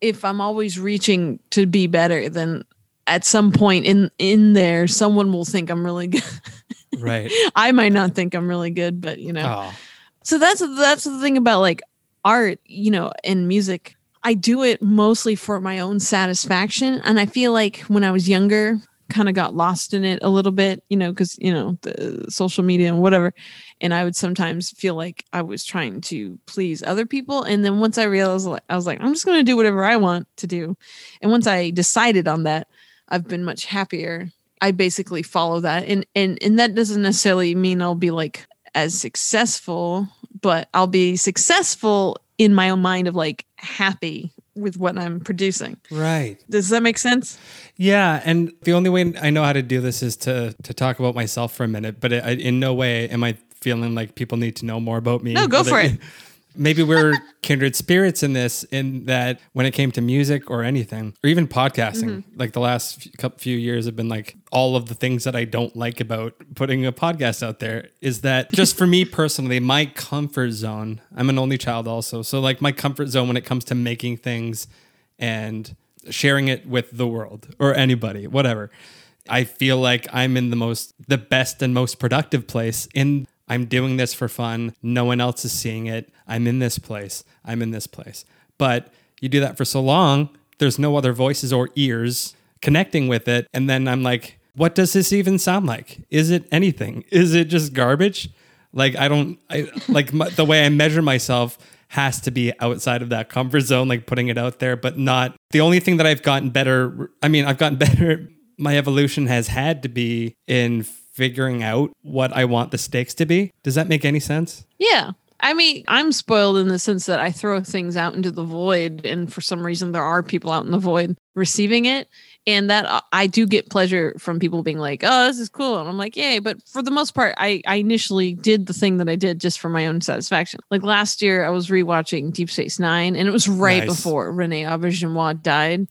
if I'm always reaching to be better, then at some point in in there, someone will think I'm really good. right. I might not think I'm really good, but you know. Oh, So that's that's the thing about like art, you know, and music. I do it mostly for my own satisfaction, and I feel like when I was younger, kind of got lost in it a little bit, you know, because you know the social media and whatever, and I would sometimes feel like I was trying to please other people, and then once I realized, I was like, I'm just going to do whatever I want to do, and once I decided on that, I've been much happier. I basically follow that, and and and that doesn't necessarily mean I'll be like as successful, but I'll be successful in my own mind of like happy with what I'm producing. right. Does that make sense? Yeah, and the only way I know how to do this is to to talk about myself for a minute. But I, in no way am I feeling like people need to know more about me. No, go for it. Maybe we're kindred spirits in this, in that when it came to music or anything, or even podcasting, Mm-hmm. like the last few, couple, few years have been like all of the things that I don't like about putting a podcast out there is that just for me personally, my comfort zone, I'm an only child also. So, like, my comfort zone when it comes to making things and sharing it with the world or anybody, whatever. I feel like I'm in the most, the best and most productive place in I'm doing this for fun. No one else is seeing it. I'm in this place. I'm in this place. But you do that for so long, there's no other voices or ears connecting with it. And then I'm like, what does this even sound like? Is it anything? Is it just garbage? Like, I don't, I like my, the way I measure myself has to be outside of that comfort zone, like putting it out there, but not the only thing that I've gotten better. I mean, I've gotten better. My evolution has had to be in figuring out what I want the stakes to be. Does that make any sense? Yeah. I mean, I'm spoiled in the sense that I throw things out into the void, and for some reason, there are people out in the void receiving it. And that uh, I do get pleasure from people being like, oh, this is cool. And I'm like, yay. But for the most part, I, I initially did the thing that I did just for my own satisfaction. Like last year, I was rewatching Deep Space Nine, and it was right Nice. before Rene Auberjonois died.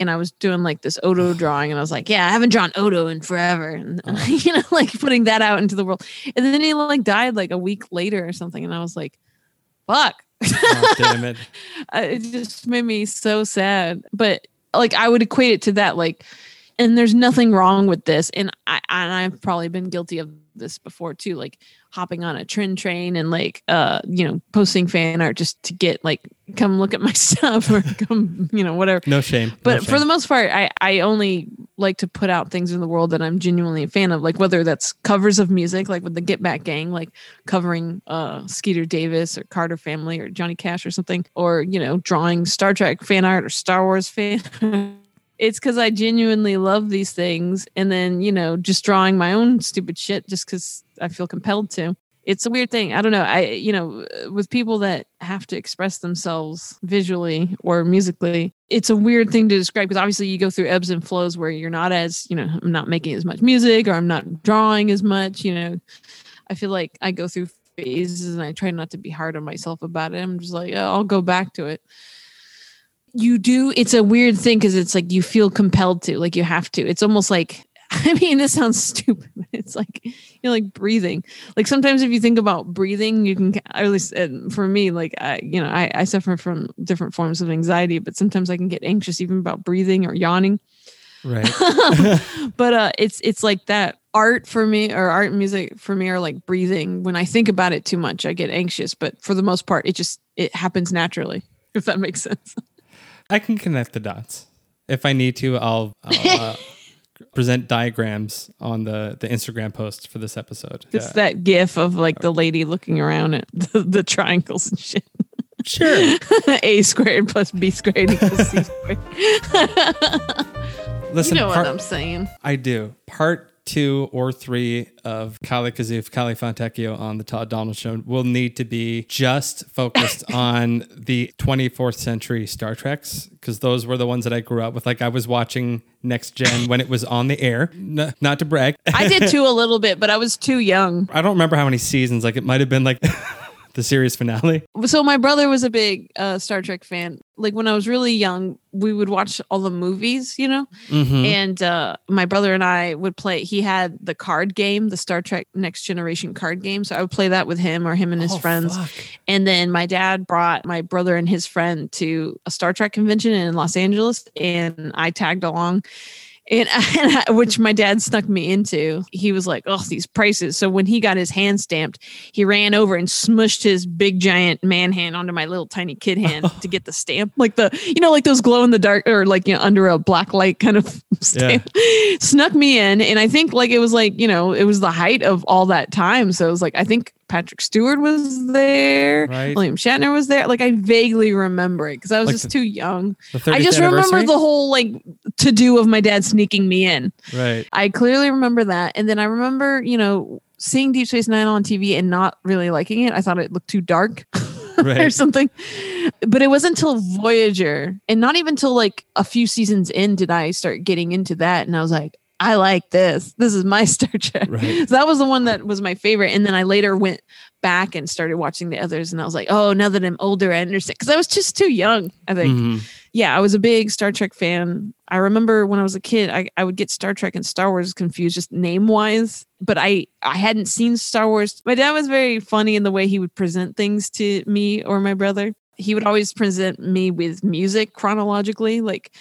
And I was doing like this Odo drawing, and I was like, "Yeah, I haven't drawn Odo in forever," and you know, like putting that out into the world. And then he like died like a week later or something, and I was like, "Fuck!" Oh, damn it. Uh, it just made me so sad. But like, I would equate it to that. Like, and there's nothing wrong with this. And I and I've probably been guilty of this before too. Like hopping on a trend train and like uh you know posting fan art just to get like come look at my stuff or come you know whatever No shame. No but for the most part i i only like to put out things in the world that i'm genuinely a fan of like whether that's covers of music like with the get back gang like covering uh skeeter davis or carter family or johnny cash or something or you know drawing star trek fan art or star wars fan it's because i genuinely love these things and then you know just drawing my own stupid shit just because i feel compelled to it's a weird thing. I don't know. I, you know, with people that have to express themselves visually or musically, it's a weird thing to describe because obviously you go through ebbs and flows where you're not as, you know, I'm not making as much music or I'm not drawing as much. You know, I feel like I go through phases and I try not to be hard on myself about it. I'm just like, oh, I'll go back to it. You do. It's a weird thing because it's like you feel compelled to, like you have to. It's almost like I mean, this sounds stupid. But it's like you know, like breathing. Like sometimes if you think about breathing, you can. At least for me, like I, you know, I, I suffer from different forms of anxiety, but sometimes I can get anxious even about breathing or yawning. Right. but uh, it's it's like that art for me or art and music for me are like breathing. When I think about it too much, I get anxious. But for the most part, it just it happens naturally. If that makes sense. I can connect the dots. If I need to, I'll, I'll uh, present diagrams on the the Instagram post for this episode. It's Yeah. that gif of like the lady looking around at the, the triangles and shit. Sure. A squared plus B squared equals C squared. Listen, you know part- what I'm saying. I do. Part two or three of Kali Kazoof, Kali Fontecchio on the Todd Donald Show will need to be just focused on the 24th century Star Treks because those were the ones that I grew up with. Like I was watching Next Gen when it was on the air. Not to brag. I did too a little bit, but I was too young. I don't remember how many seasons. Like it might have been like the series finale. So my brother was a big uh, Star Trek fan. Like when I was really young, we would watch all the movies, you know. Mhm. And uh, my brother and I would play. He had the card game, the Star Trek Next Generation card game. So I would play that with him or him and his Oh, friends. fuck. And then my dad brought my brother and his friend to a Star Trek convention in Los Angeles, and I tagged along. And, I- which my dad snuck me into. He was like, "Oh, these prices!" So when he got his hand stamped, he ran over and smushed his big giant man hand onto my little tiny kid hand to get the stamp, like the you know, like those glow in the dark or like you know under a black light kind of stamp. Snuck me in, and I think like it was like you know it was the height of all that time. So it was like I think Patrick Stewart was there, Right. William Shatner was there. Like I vaguely remember it because I was Like just the- too young. I just remember the whole like to do of my dad sneaking me in. right. I clearly remember that. And then I remember, you know, seeing Deep Space Nine on TV and not really liking it. I thought it looked too dark or something. But it wasn't until Voyager and not even till like a few seasons in did I start getting into that. And I was like, I like this. This is my Star Trek. Right. So that was the one that was my favorite. And then I later went back and started watching the others. And I was like, oh, now that I'm older, I understand. Because I was just too young, I think Mhm. yeah, I was a big Star Trek fan. I remember when I was a kid, I, I would get Star Trek and Star Wars confused just name wise, but I, I hadn't seen Star Wars. My dad was very funny in the way he would present things to me or my brother. He would always present me with music chronologically, like,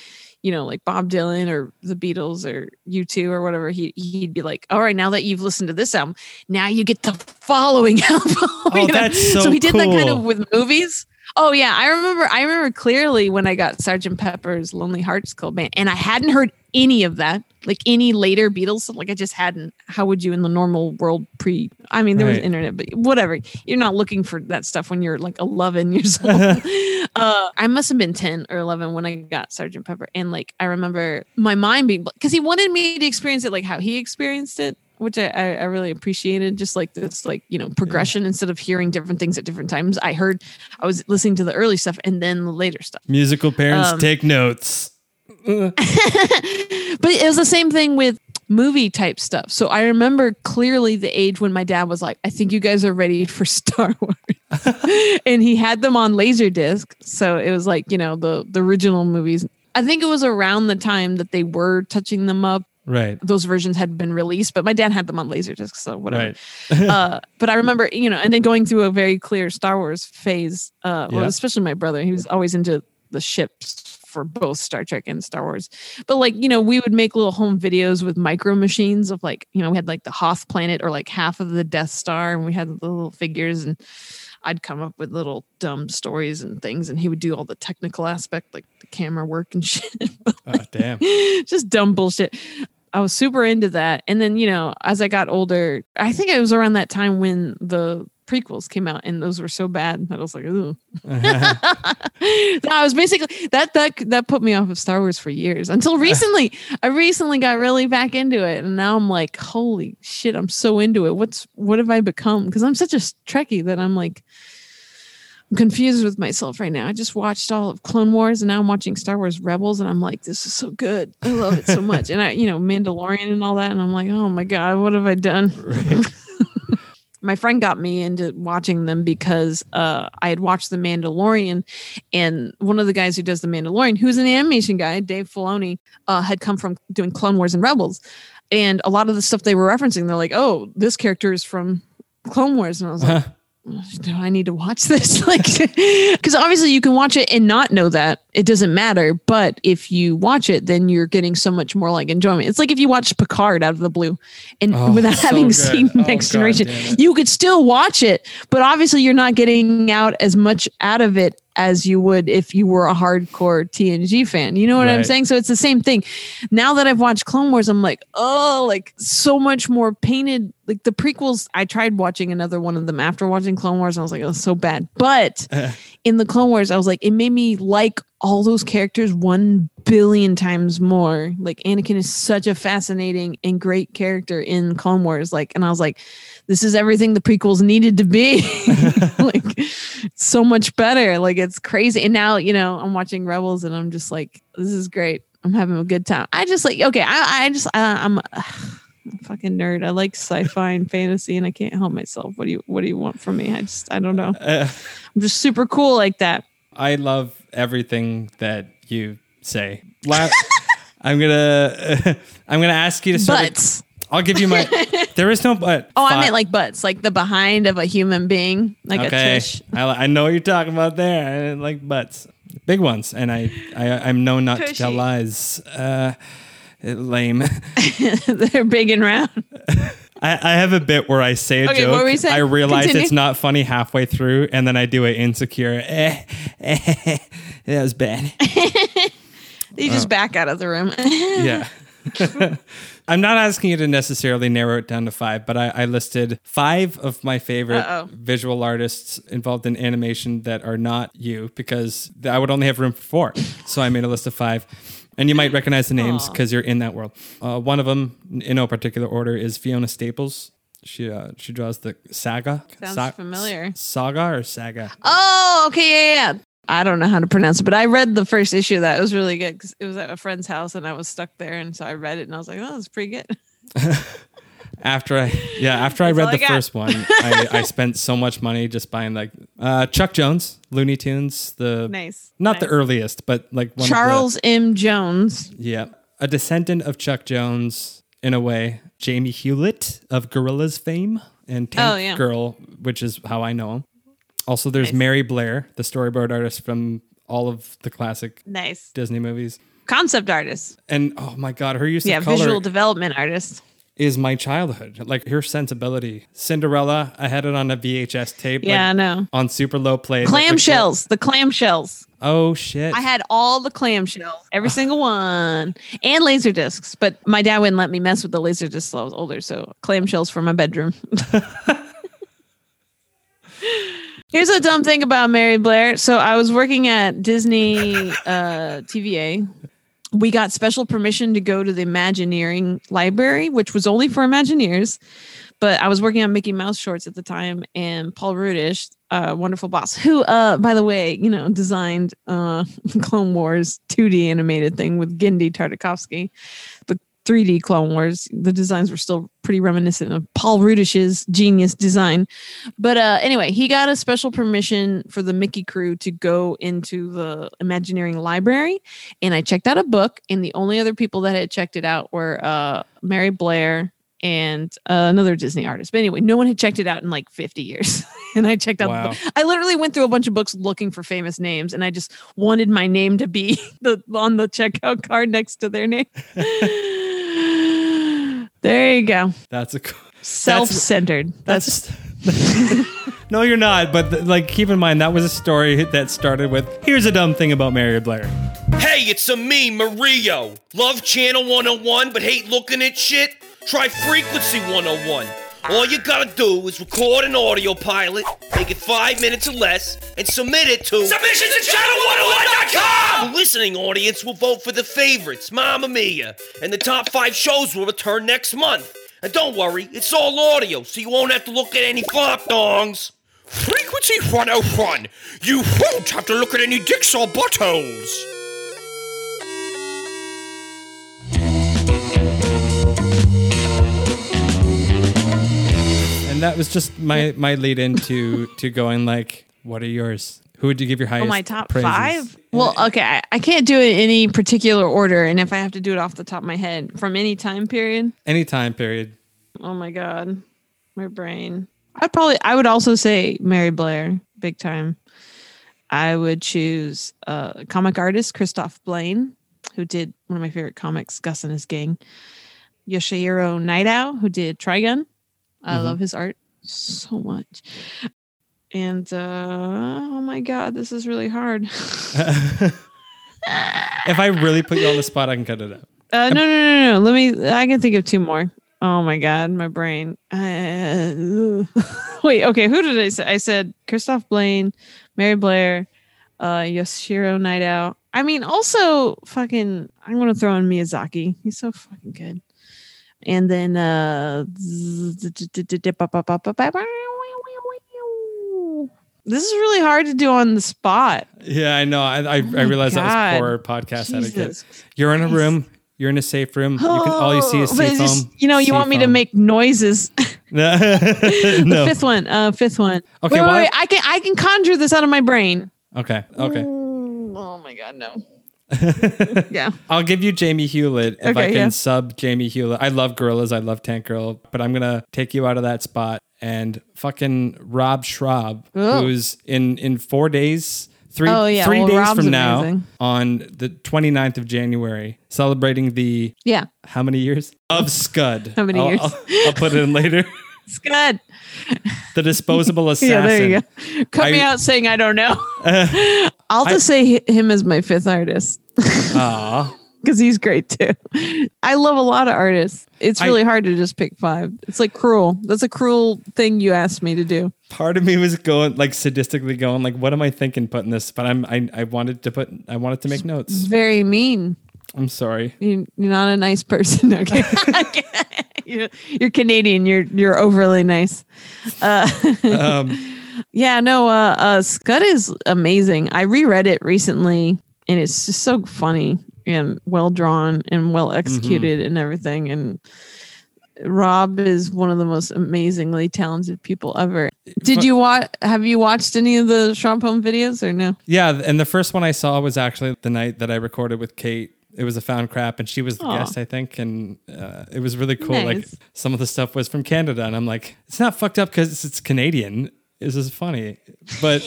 you know, like Bob Dylan or the Beatles or U2 or whatever. He, he'd be like, all right, now that you've listened to this album, now you get the following album. Oh, that's so he did that kind of with movies. Oh yeah, I remember. I remember clearly when I got Sergeant Pepper's Lonely Hearts Club Band, and I hadn't heard any of that, like any later Beatles. Like I just hadn't. How would you in the normal world pre? I mean, there was internet, but whatever. You're not looking for that stuff when you're like 11 years old. uh, I must have been 10 or 11 when I got Sergeant Pepper, and like I remember my mind being because he wanted me to experience it like how he experienced it which I, I, really appreciated. Just like this, like you know, progression instead of hearing different things at different times. I heard, I was listening to the early stuff and then the later stuff. Musical parents Um, take notes. But it was the same thing with movie type stuff. So I remember clearly the age when my dad was like, "I think you guys are ready for Star Wars," and he had them on Laserdisc. So it was like you know the the original movies. I think it was around the time that they were touching them up. Right. Those versions had been released, but my dad had them on Laserdisc, so whatever. Right. uh, but I remember, you know, and then going through a very clear Star Wars phase. Uh, well, Yeah. especially my brother, he was always into the ships for both Star Trek and Star Wars. But like, you know, we would make little home videos with micro machines of like, you know, we had like the Hoth planet or like half of the Death Star, and we had the little figures, and I'd come up with little dumb stories and things, and he would do all the technical aspect, like the camera work and shit. Oh, damn. just dumb bullshit. I was super into that. And then, you know, as I got older, I think it was around that time when the prequels came out and those were so bad that I was like, ooh. I was basically that that that put me off of Star Wars for years until recently. I recently got really back into it and now I'm like, holy shit, I'm so into it. What's what have I become? Because I'm such a Trekkie that I'm like I'm confused with myself right now. I just watched all of Clone Wars and now I'm watching Star Wars Rebels and I'm like, this is so good. I love it so much. And I, you know, Mandalorian and all that. And I'm like, oh my God, what have I done? My friend got me into watching them because uh, I had watched The Mandalorian, and one of the guys who does The Mandalorian, who's an animation guy, Dave Filoni, uh, had come from doing Clone Wars and Rebels. and a lot of the stuff they were referencing, they're like, "Oh, this character is from Clone Wars," and I was like. Do I need to watch this? Like, because obviously you can watch it and not know that it doesn't matter. But if you watch it, then you're getting so much more like enjoyment. It's like if you watch Picard out of the blue and Oh, without so having good. seen Oh, Next God Generation, you could still watch it. But obviously, you're not getting out as much out of it as you would if you were a hardcore TNG fan. You know what I'm saying? So it's the same thing. Now that I've watched Clone Wars, I'm like, oh, like so much more painted. Like the prequels, I tried watching another one of them after watching Clone Wars, and I was like, oh, so bad. But in the Clone Wars, I was like, it made me like all those characters one billion times more. Like Anakin is such a fascinating and great character in Clone Wars. Like, and I was like, this is everything the prequels needed to be. like, so much better. Like, it's crazy. And now, you know, I'm watching Rebels, and I'm just like, this is great. I'm having a good time. I just like, okay, I, I just, I, I'm. a fucking nerd. I like sci-fi and fantasy, and I can't help myself. What do you What do you want from me? I just I don't know. Uh, I'm just super cool like that. I love everything that you say. La- I'm gonna I'm gonna ask you to sort of- Butts. I'll give you my. There is no but. Oh, I meant like butts, like the behind of a human being, like a okay. tush. I, I know what you're talking about there. I like butts, big ones, and I, I I'm known not to tell lies. Uh, lame. They're big and round. I, I have a bit where I say a Okay, what joke. were you saying? I realize Continue. it's not funny halfway through, and then I do it insecure. Eh, eh, that was bad. You just back out of the room. yeah. I'm not asking you to necessarily narrow it down to five, but I, I listed five of my favorite Uh-oh. visual artists involved in animation that are not you because I would only have room for four. So I made a list of five. And you might recognize the names because you're in that world. Uh, one of them, in no particular order, is Fiona Staples. She uh, she draws the saga. Sounds familiar. Saga or saga? oh, okay, yeah, yeah. I don't know how to pronounce it, but I read the first issue of that. It was really good because it was at a friend's house and I was stuck there, and so I read it and I was like, oh, that's pretty good. After I yeah, after I read I the first one, I, I spent so much money just buying like uh, Chuck Jones, Looney Tunes, the Nice. not the earliest, but like one Charles M. Jones. Yeah, a descendant of Chuck Jones in a way. Jamie Hewlett of Gorillaz fame and Tank Oh, yeah. Girl, which is how I know him. Also, there's Nice. Mary Blair, the storyboard artist from all of the classic Nice. Disney movies. Concept artist. And oh my god, her use Yeah, visual development artist. is my childhood. Like her sensibility. Cinderella, I had it on a VHS tape. Yeah, I know. on super low play. like, Clamshells. The clamshells. Oh shit. I had all the clamshells, every single one, and laser discs. But my dad wouldn't let me mess with the laser discs till I was older. So clamshells for my bedroom. Here's a dumb thing about Mary Blair. So I was working at Disney uh, TVA. We got special permission to go to the Imagineering library, which was only for Imagineers. But I was working on Mickey Mouse shorts at the time, and Paul Rudish, uh, wonderful boss, who, uh, by the way, you know, designed uh, Clone Wars 2D animated thing with Genndy Tartakovsky. The 3D Clone Wars, the designs were still pretty reminiscent of Paul Rudish's genius design. But uh, anyway, he got a special permission for the Mickey crew to go into the Imagineering library. And I checked out a book, and the only other people that had checked it out were uh, Mary Blair and uh, another Disney artist. But anyway, no one had checked it out in like 50 years. and I checked out the Wow. book. I literally went through a bunch of books looking for famous names, and I just wanted my name to be the on the checkout card next to their name. there you go. That's a. Self-centered. That's. no, you're not. But th- like, keep in mind that was a story that started with. Here's a dumb thing about Mary Blair. Hey, it's a me, Mario. Love Channel 101 but hate looking at shit? Try Frequency 101. All you gotta do is record an audio pilot, make it five minutes or less, and submit it to submissions at channel101.com! The listening audience will vote for the favorites, Mamma Mia, and the top five shows will return next month. And don't worry, it's all audio, so you won't have to look at any flop dongs. Frequency 101. You won't have to look at any dicks or buttholes. And that was just my my lead into to going like, what are yours? Who would you give your highest? Oh, my top praises? five? Well, okay. I, I can't do it in any particular order. And if I have to do it off the top of my head from any time period, Any time period. oh my God, my brain. I'd probably, I would also say Mary Blair, big time. I would choose uh, comic artist Christophe Blain, who did one of my favorite comics, Gus and His Gang. Yoshihiro Nightow, who did Trigun. I Mhm. love his art so much. And uh, oh my God, this is really hard. if I really put you on the spot, I can cut it out. Uh, no, no, no, no. Let me. I can think of two more. Oh my god, my brain. Uh, wait. Okay, who did I say? I said Christophe Blain, Mary Blair, uh, Yoshiro Nightow. I mean, also fucking. I'm gonna throw in Miyazaki. He's so fucking good. And then uh, this is really hard to do on the spot. Yeah, I know. I I, I my realized that was poor podcast etiquette. You're in a room. You're in a safe room. You can, all you see is Oh, seafoam. just- you know, you want me to make noises. no. the fifth one. Uh, fifth one. Okay, wait, wait, wait. I can I can conjure this out of my brain. Okay. Okay. Oh my god, no. yeah. I'll give you Jamie Hewlett if I can yeah. sub Jamie Hewlett. I love Gorillaz. I love Tank Girl, but I'm gonna take you out of that spot and fucking Rob Schrab, Oh. who's in in four days, three Oh, yeah. three Well, days Rob's from now amazing. on the 29th of January, celebrating the Yeah. how many years of Scud? How many I'll- years? I'll, I'll put it in later. Scud. the disposable assassin. Yeah, there you go. Cut me out saying I don't know. I'll just say him as my fifth artist Aw. because he's great too. I love a lot of artists. It's I- really hard to just pick five. It's like cruel. That's a cruel thing you asked me to do. part of me was going like sadistically going like what am i thinking putting this but i'm i, I wanted to put i wanted to make notes very mean. i'm sorry You- You're not a nice person. Okay. you're, you're Canadian. You're you're overly nice. Uh, um Yeah, no, uh, uh, Scud is amazing. I reread it recently, and it's just so funny and well drawn and well executed and everything. And Rob is one of the most amazingly talented people ever. Did you watch? Have you watched any of the Schrab Home videos or no? yeah and the first one i saw was actually the night that i recorded with kate it was a found crap and she was the Aw. guest i think and uh, it was really cool like some of the stuff was from canada and i'm like it's not fucked up because it's canadian this is funny but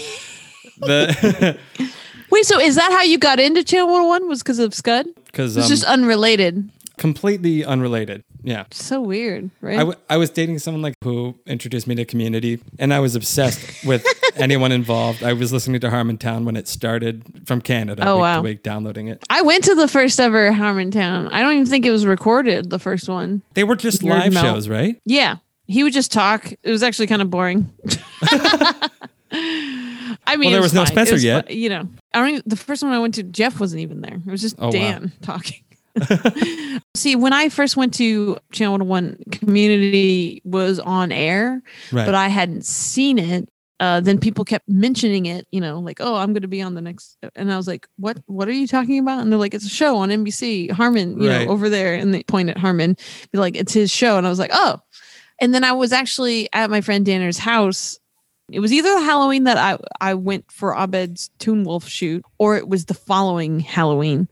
the Wait, so is that how you got into Channel 101? Was because of Scud? because It's um, just unrelated. completely unrelated yeah So weird, right? I, w- I was dating someone like who introduced me to community and i was obsessed with anyone involved i was listening to harmontown when it started from canada Oh, week wow. to week downloading it I went to the first ever Harmontown. I don't even think it was recorded. The first one. they were just Nerd live melt. shows right Yeah, he would just talk. It was actually kind of boring. I mean, Well, there it was no. Spencer was yet. you know, I don't. Even, the first one I went to, Jeff wasn't even there. It was just Oh, wow. Dan talking. See, when I first went to Channel One, Community was on air, right but I hadn't seen it. Uh, then people kept mentioning it, you know, like, "Oh, I'm going to be on the next," and I was like, "What? What are you talking about?" And they're like, "It's a show on NBC, Harmon, you Right. know, over there." And they point at Harmon, be like, "It's his show," and I was like, "Oh." And then I was actually at my friend Danner's house. It was either the Halloween that I I went for Abed's Toon Wolf shoot, or it was the following Halloween.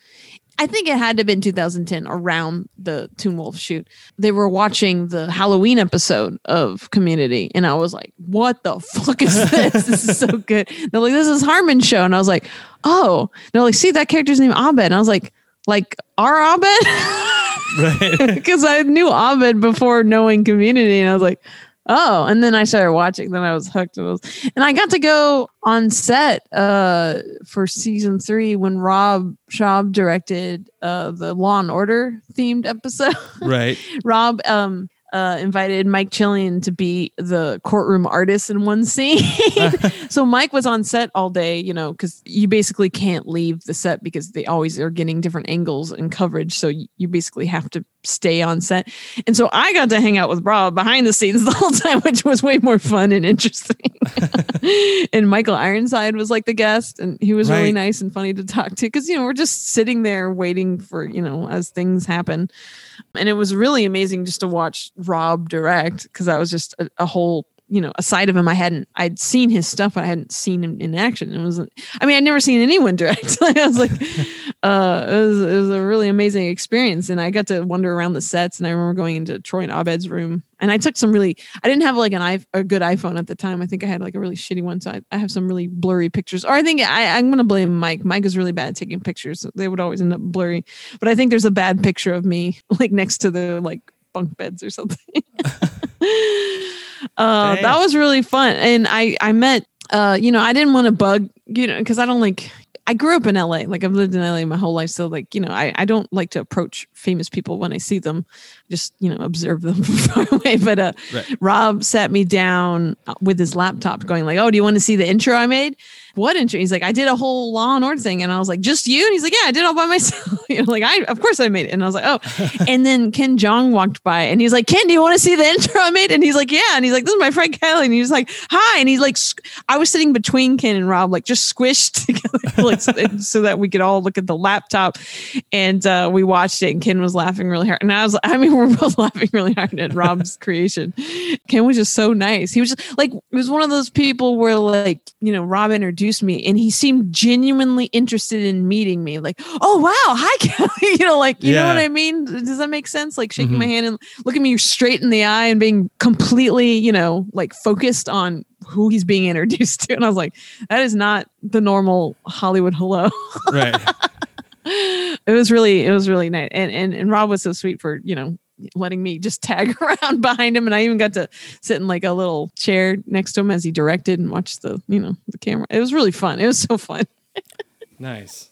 I think it had to have been 2010 around the Toon Wolf shoot. They were watching the Halloween episode of Community, and I was like, "What the fuck is this? this is so good." They're like, "This is Harmon's show," and I was like, "Oh." They're like, "See that character's name Abed," and I was like, "Like our Abed." right because I knew Abed before knowing Community, and I was like, oh. And then I started watching. Then I was hooked, and, I was, and I got to go on set uh, for season three when Rob Schrab directed uh, the Law and Order themed episode. right Rob um, uh, invited Mike Chillian to be the courtroom artist in one scene. so Mike was on set all day, you know, because you basically can't leave the set because they always are getting different angles and coverage. So you basically have to stay on set. And so I got to hang out with Rob behind the scenes the whole time, which was way more fun and interesting. and Michael Ironside was like the guest, and he was really nice and funny to talk to because, you know, we're just sitting there waiting for, you know, as things happen and it was really amazing just to watch Rob direct because that was just a, a whole you know a side of him I hadn't I'd seen his stuff but I hadn't seen him in action. It was I mean I'd never seen anyone direct. I was like, uh, it was it was a really amazing experience, and I got to wander around the sets. And I remember going into Troy and Abed's room, and I took some really I didn't have like an i a good iPhone at the time. I think I had like a really shitty one, so I, I have some really blurry pictures. Or I think I, I'm gonna blame Mike. Mike is really bad at taking pictures. They would always end up blurry. But I think there's a bad picture of me like next to the like bunk beds or something. uh, that was really fun, and I I met uh, you know I didn't want to bug you know because I don't like I grew up in LA. Like I've lived in LA my whole life. So like, you know, I, I don't like to approach famous people when I see them, just, you know, observe them from far away. But uh, Right. Rob sat me down uh, with his laptop going like, oh, do you want to see the intro I made? What intro? He's like, I did a whole Law and Order thing. And I was like, just you? And he's like, yeah, I did it all by myself. you know, like I, of course I made it. And I was like, oh, and then Ken Jeong walked by and he's like, Ken, do you want to see the intro I made? And he's like, yeah. And he's like, this is my friend Kelly. And he's like, hi. And he's like, I was sitting between Ken and Rob, like just squished together, like so, so that we could all look at the laptop. And uh, we watched it and Ken was laughing really hard. And I was, I mean, we're both laughing really hard at Rob's creation. Ken was just so nice. He was just like, it was one of those people where like, you know, Rob introduced me and he seemed genuinely interested in meeting me. Like, oh, wow. Hi, Kelly. you know, like, you know what I mean? Does that make sense? Like shaking Mhm. my hand and looking me straight in the eye and being completely, you know, like focused on who he's being introduced to. And I was like, that is not the normal Hollywood hello. Right. it was really, it was really nice. And and and Rob was so sweet for, you know, letting me just tag around behind him. And I even got to sit in like a little chair next to him as he directed and watch the, you know, the camera. It was really fun. It was so fun. Nice.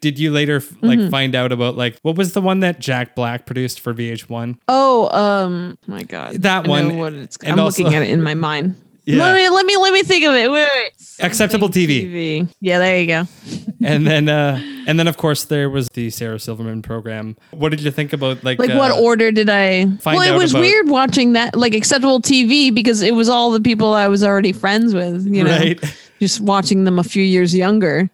Did you later like Mm-hmm. find out about like what was the one that Jack Black produced for VH1? Oh, um, my God. That I one, What it's, and I'm also- looking at it in my mind. Yeah. Let me let me let me think of it. Wait, wait. Acceptable Something TV. Yeah, there you go. and then uh and then of course there was the Sarah Silverman program. What did you think about like Like, uh, what order did I? find Well, it was about- weird watching that, like acceptable TV, because it was all the people I was already friends with. You know, Right. Just watching them a few years younger.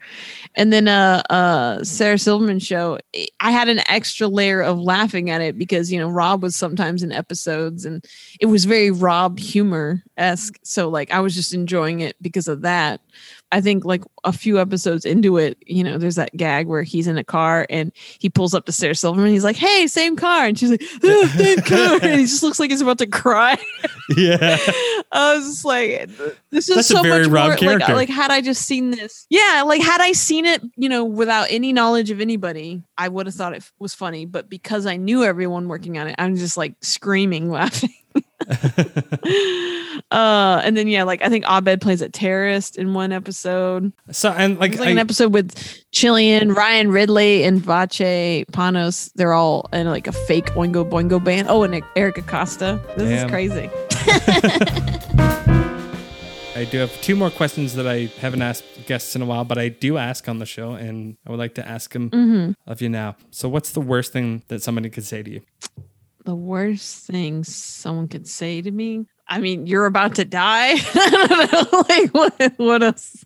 And then uh uh Sarah Silverman show, I had an extra layer of laughing at it because you know Rob was sometimes in episodes and it was very Rob humor esque. So like I was just enjoying it because of that. I think like a few episodes into it, you know, there's that gag where he's in a car and he pulls up to Sarah Silverman. He's like, "Hey, same car," and she's like, oh, "Same car," and he just looks like he's about to cry. Yeah. I was just like, this is That's so much more like, like had I just seen this, yeah, like had I seen it, you know, without any knowledge of anybody, I would have thought it was funny. But because I knew everyone working on it, I'm just like screaming laughing. uh, and then yeah, like I think Abed plays a terrorist in one episode. So and like, like I, an episode with Chillian, Ryan Ridley, and Vache Panos. They're all in like a fake Oingo Boingo band. Oh, and Eric Acosta. This Damn. is crazy. I do have two more questions that I haven't asked guests in a while, but I do ask on the show, and I would like to ask them Mm-hmm. of you now. So, what's the worst thing that somebody could say to you? The worst thing someone could say to me. I mean, you're about to die. I. Like what? What else?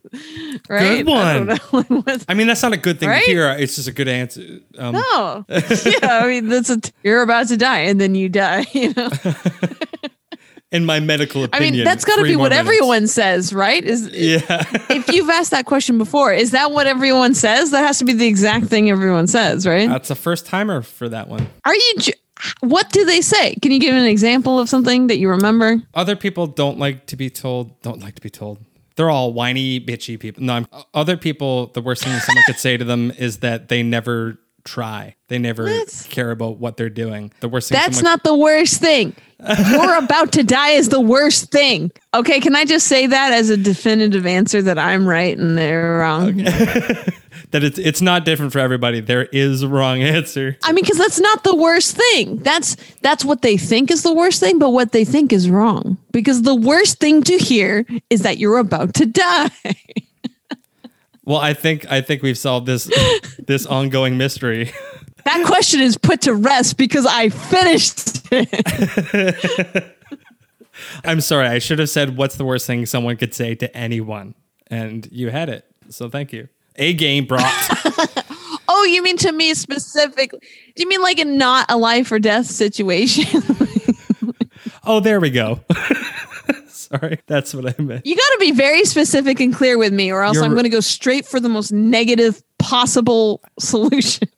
Right? I don't one. What's- I mean, that's not a good thing Right? to hear. It's just a good answer. Um, no. yeah. I mean, that's a. You're about to die, and then you die. You know. In my medical I opinion, mean, that's got to be what minutes. everyone says, right? Is Yeah. if you've asked that question before, is that what everyone says? That has to be the exact thing everyone says, right? that's a first timer for that one. Are you? What do they say? Can you give an example of something that you remember? Other people don't like to be told, don't like to be told. They're all whiny, bitchy people. No, I'm, other people, the worst thing someone could say to them is that they never try. They never What? care about what they're doing. The worst thing That's someone not the worst thing. You're about to die is the worst thing. Okay, can I just say that as a definitive answer that I'm right and they're wrong? that it's it's not different for everybody. There is a wrong answer. I mean, because that's not the worst thing. That's that's what they think is the worst thing, but what they think is wrong. Because the worst thing to hear is that you're about to die. Well, I think I think we've solved this this ongoing mystery. That question is put to rest because I finished it. I'm sorry. I should have said what's the worst thing someone could say to anyone, and you had it. So thank you. A game brought. Oh, you mean to me specifically? Do you mean like a not a life or death situation? oh, there we go. Sorry, that's what I meant. You got to be very specific and clear with me, or else You're- I'm going to go straight for the most negative possible solution.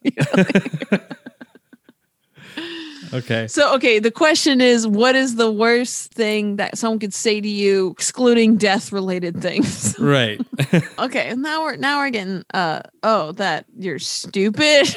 Okay. so, okay, the question is, what is the worst thing that someone could say to you, excluding death-related things? Right. okay, now we're now we're getting uh oh that you're stupid.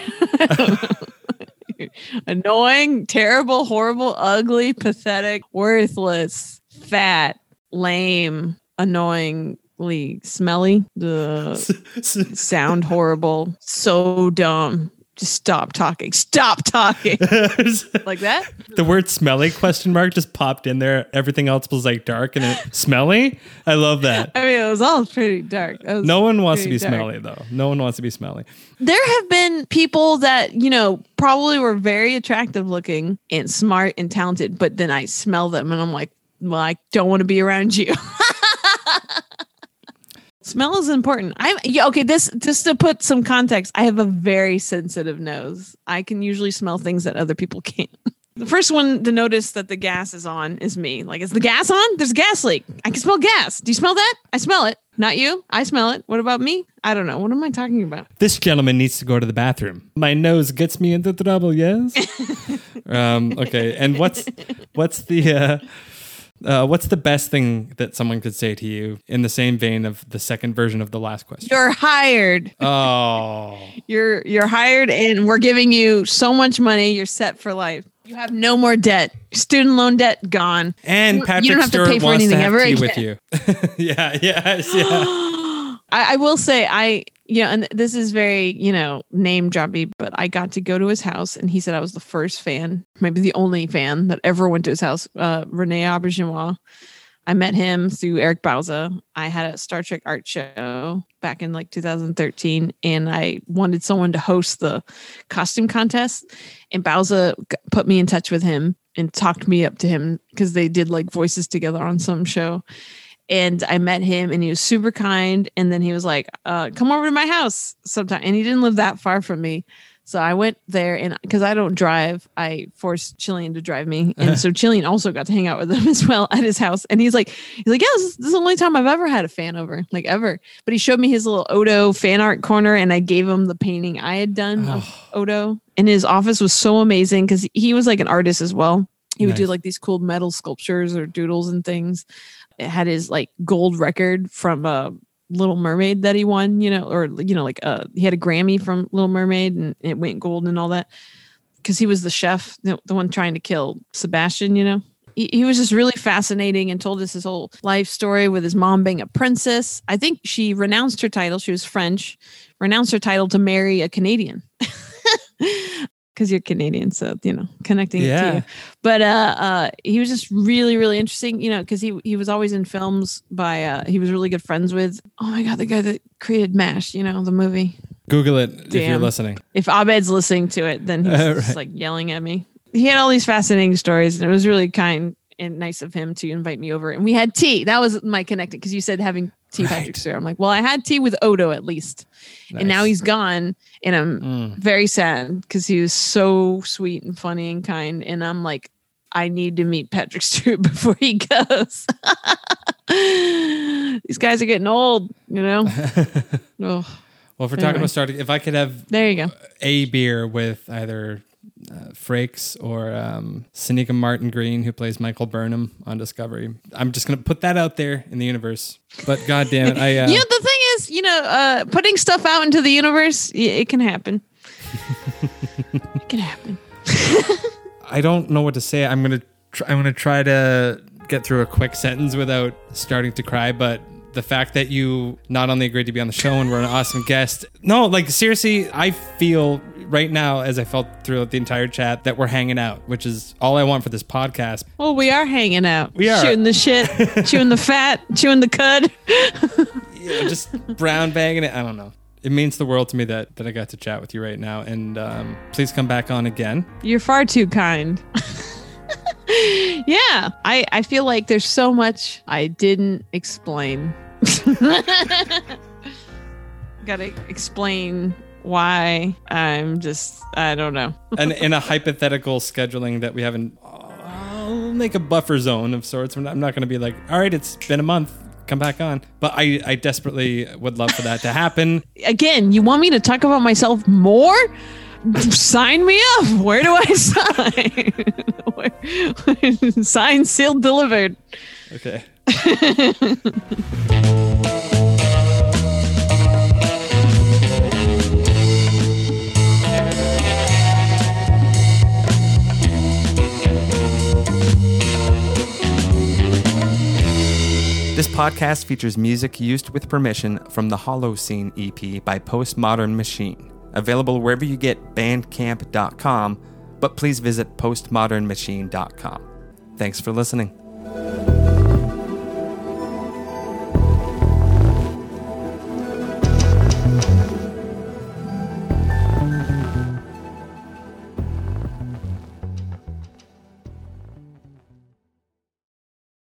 Annoying, terrible, horrible, ugly, pathetic, worthless, fat, lame, annoyingly smelly, the sound horrible, so dumb. Just stop talking. Stop talking. like that? the word smelly question mark just popped in there. Everything else was like dark and it, smelly. I love that. I mean, it was all pretty dark. No one wants to be dark. smelly though. No one wants to be smelly. there have been people that you know probably were very attractive looking and smart and talented but then i smell them and i'm like well i don't want to be around you smell is important. I'm yeah, okay this just to put some context i have a very sensitive nose. I can usually smell things that other people can't. The first one to notice that the gas is on is me. Like is the gas on? There's a gas leak. I can smell gas. Do you smell that? I smell it. Not you. I smell it. What about me? I don't know. What am i talking about? This gentleman needs to go to the bathroom. My nose gets me into trouble. Yes. um, okay. And what's what's the uh, uh, what's the best thing that someone could say to you in the same vein of the second version of the last question? You're hired. oh, You're you're hired and we're giving you so much money, you're set for life. You have no more debt. Student loan debt gone. and You- you Patrick don't have to pay for anything ever again. with you. yeah. Yes. Yeah. I, I will say I you know, and this is very, you know, name droppy, but I got to go to his house and he said I was the first fan, maybe the only fan that ever went to his house. Uh Rene Auberjonois. I met him through Eric Bauza. I had a Star Trek art show back in like 2013, and I wanted someone to host the costume contest. And Bauza put me in touch with him and talked me up to him because they did like voices together on some show. And I met him, and he was super kind. And then he was like, uh, "Come over to my house sometime." And he didn't live that far from me, so I went there, and because I don't drive, I forced Chillian to drive me, and so Chillian also got to hang out with him as well at his house. And he's like, he's like, "Yeah, this is, this is the only time I've ever had a fan over, like ever." But he showed me his little Odo fan art corner, and I gave him the painting I had done of Odo. And his office was so amazing because he was like an artist as well. He would do like these cool metal sculptures or doodles and things. Had his like gold record from uh, Little Mermaid that he won, you know, or you know, like uh, he had a Grammy from Little Mermaid and it went gold and all that because he was the chef, the, the one trying to kill Sebastian, you know. He, he was just really fascinating and told us his whole life story with his mom being a princess. I think she renounced her title. She was French, renounced her title to marry a Canadian. Because you're Canadian, so you know, connecting it to you. But uh uh he was just really really interesting you know because he he was always in films by uh he was really good friends with oh my god the guy that created mash you know the movie. Google it if you're listening. if abed's listening to it then he's Uh, just like yelling at me. He had all these fascinating stories and it was really kind and nice of him to invite me over and we had tea. That was my connecting because you said having tea Right. Patrick Stewart. i'm like well i had tea with odo at least and now he's gone and i'm Mm. very sad because he was so sweet and funny and kind. And I'm like, I need to meet Patrick Stewart before he goes. These guys are getting old, you know. oh, Well, if we're talking about starting, if I could have there you go. a beer with either uh, Frakes or um, Sonequa Martin-Green, who plays Michael Burnham on Discovery, I'm just gonna put that out there in the universe. But God damn it, I uh, you know, the thing is, you know, uh, putting stuff out into the universe, it can happen. it can happen. I don't know what to say. I'm gonna I'm gonna try to get through a quick sentence without starting to cry, but. The fact that you not only agreed to be on the show and were an awesome guest. No, like seriously, I feel right now, as I felt throughout the entire chat, that we're hanging out, which is all I want for this podcast. Well, we are hanging out. We are. shooting the shit, chewing the fat, chewing the cud. know, just brown bagging it. I don't know. It means the world to me that that I got to chat with you right now. And um, please come back on again. You're far too kind. yeah, I, I feel like there's so much I didn't explain. Gotta explain why I'm just, I don't know. And in a hypothetical scheduling that we haven't. Um, make a buffer zone of sorts. I'm not going to be like, all right, it's been a month, come back on. But I, I desperately would love for that to happen. Again, you want me to talk about myself more? Sign me up. Where do I sign? Signed, sealed, delivered. Okay. This podcast features music used with permission from the Holocene EP by Postmodern Machine. Available wherever you get bandcamp.com, but please visit postmodernmachine.com. Thanks for listening.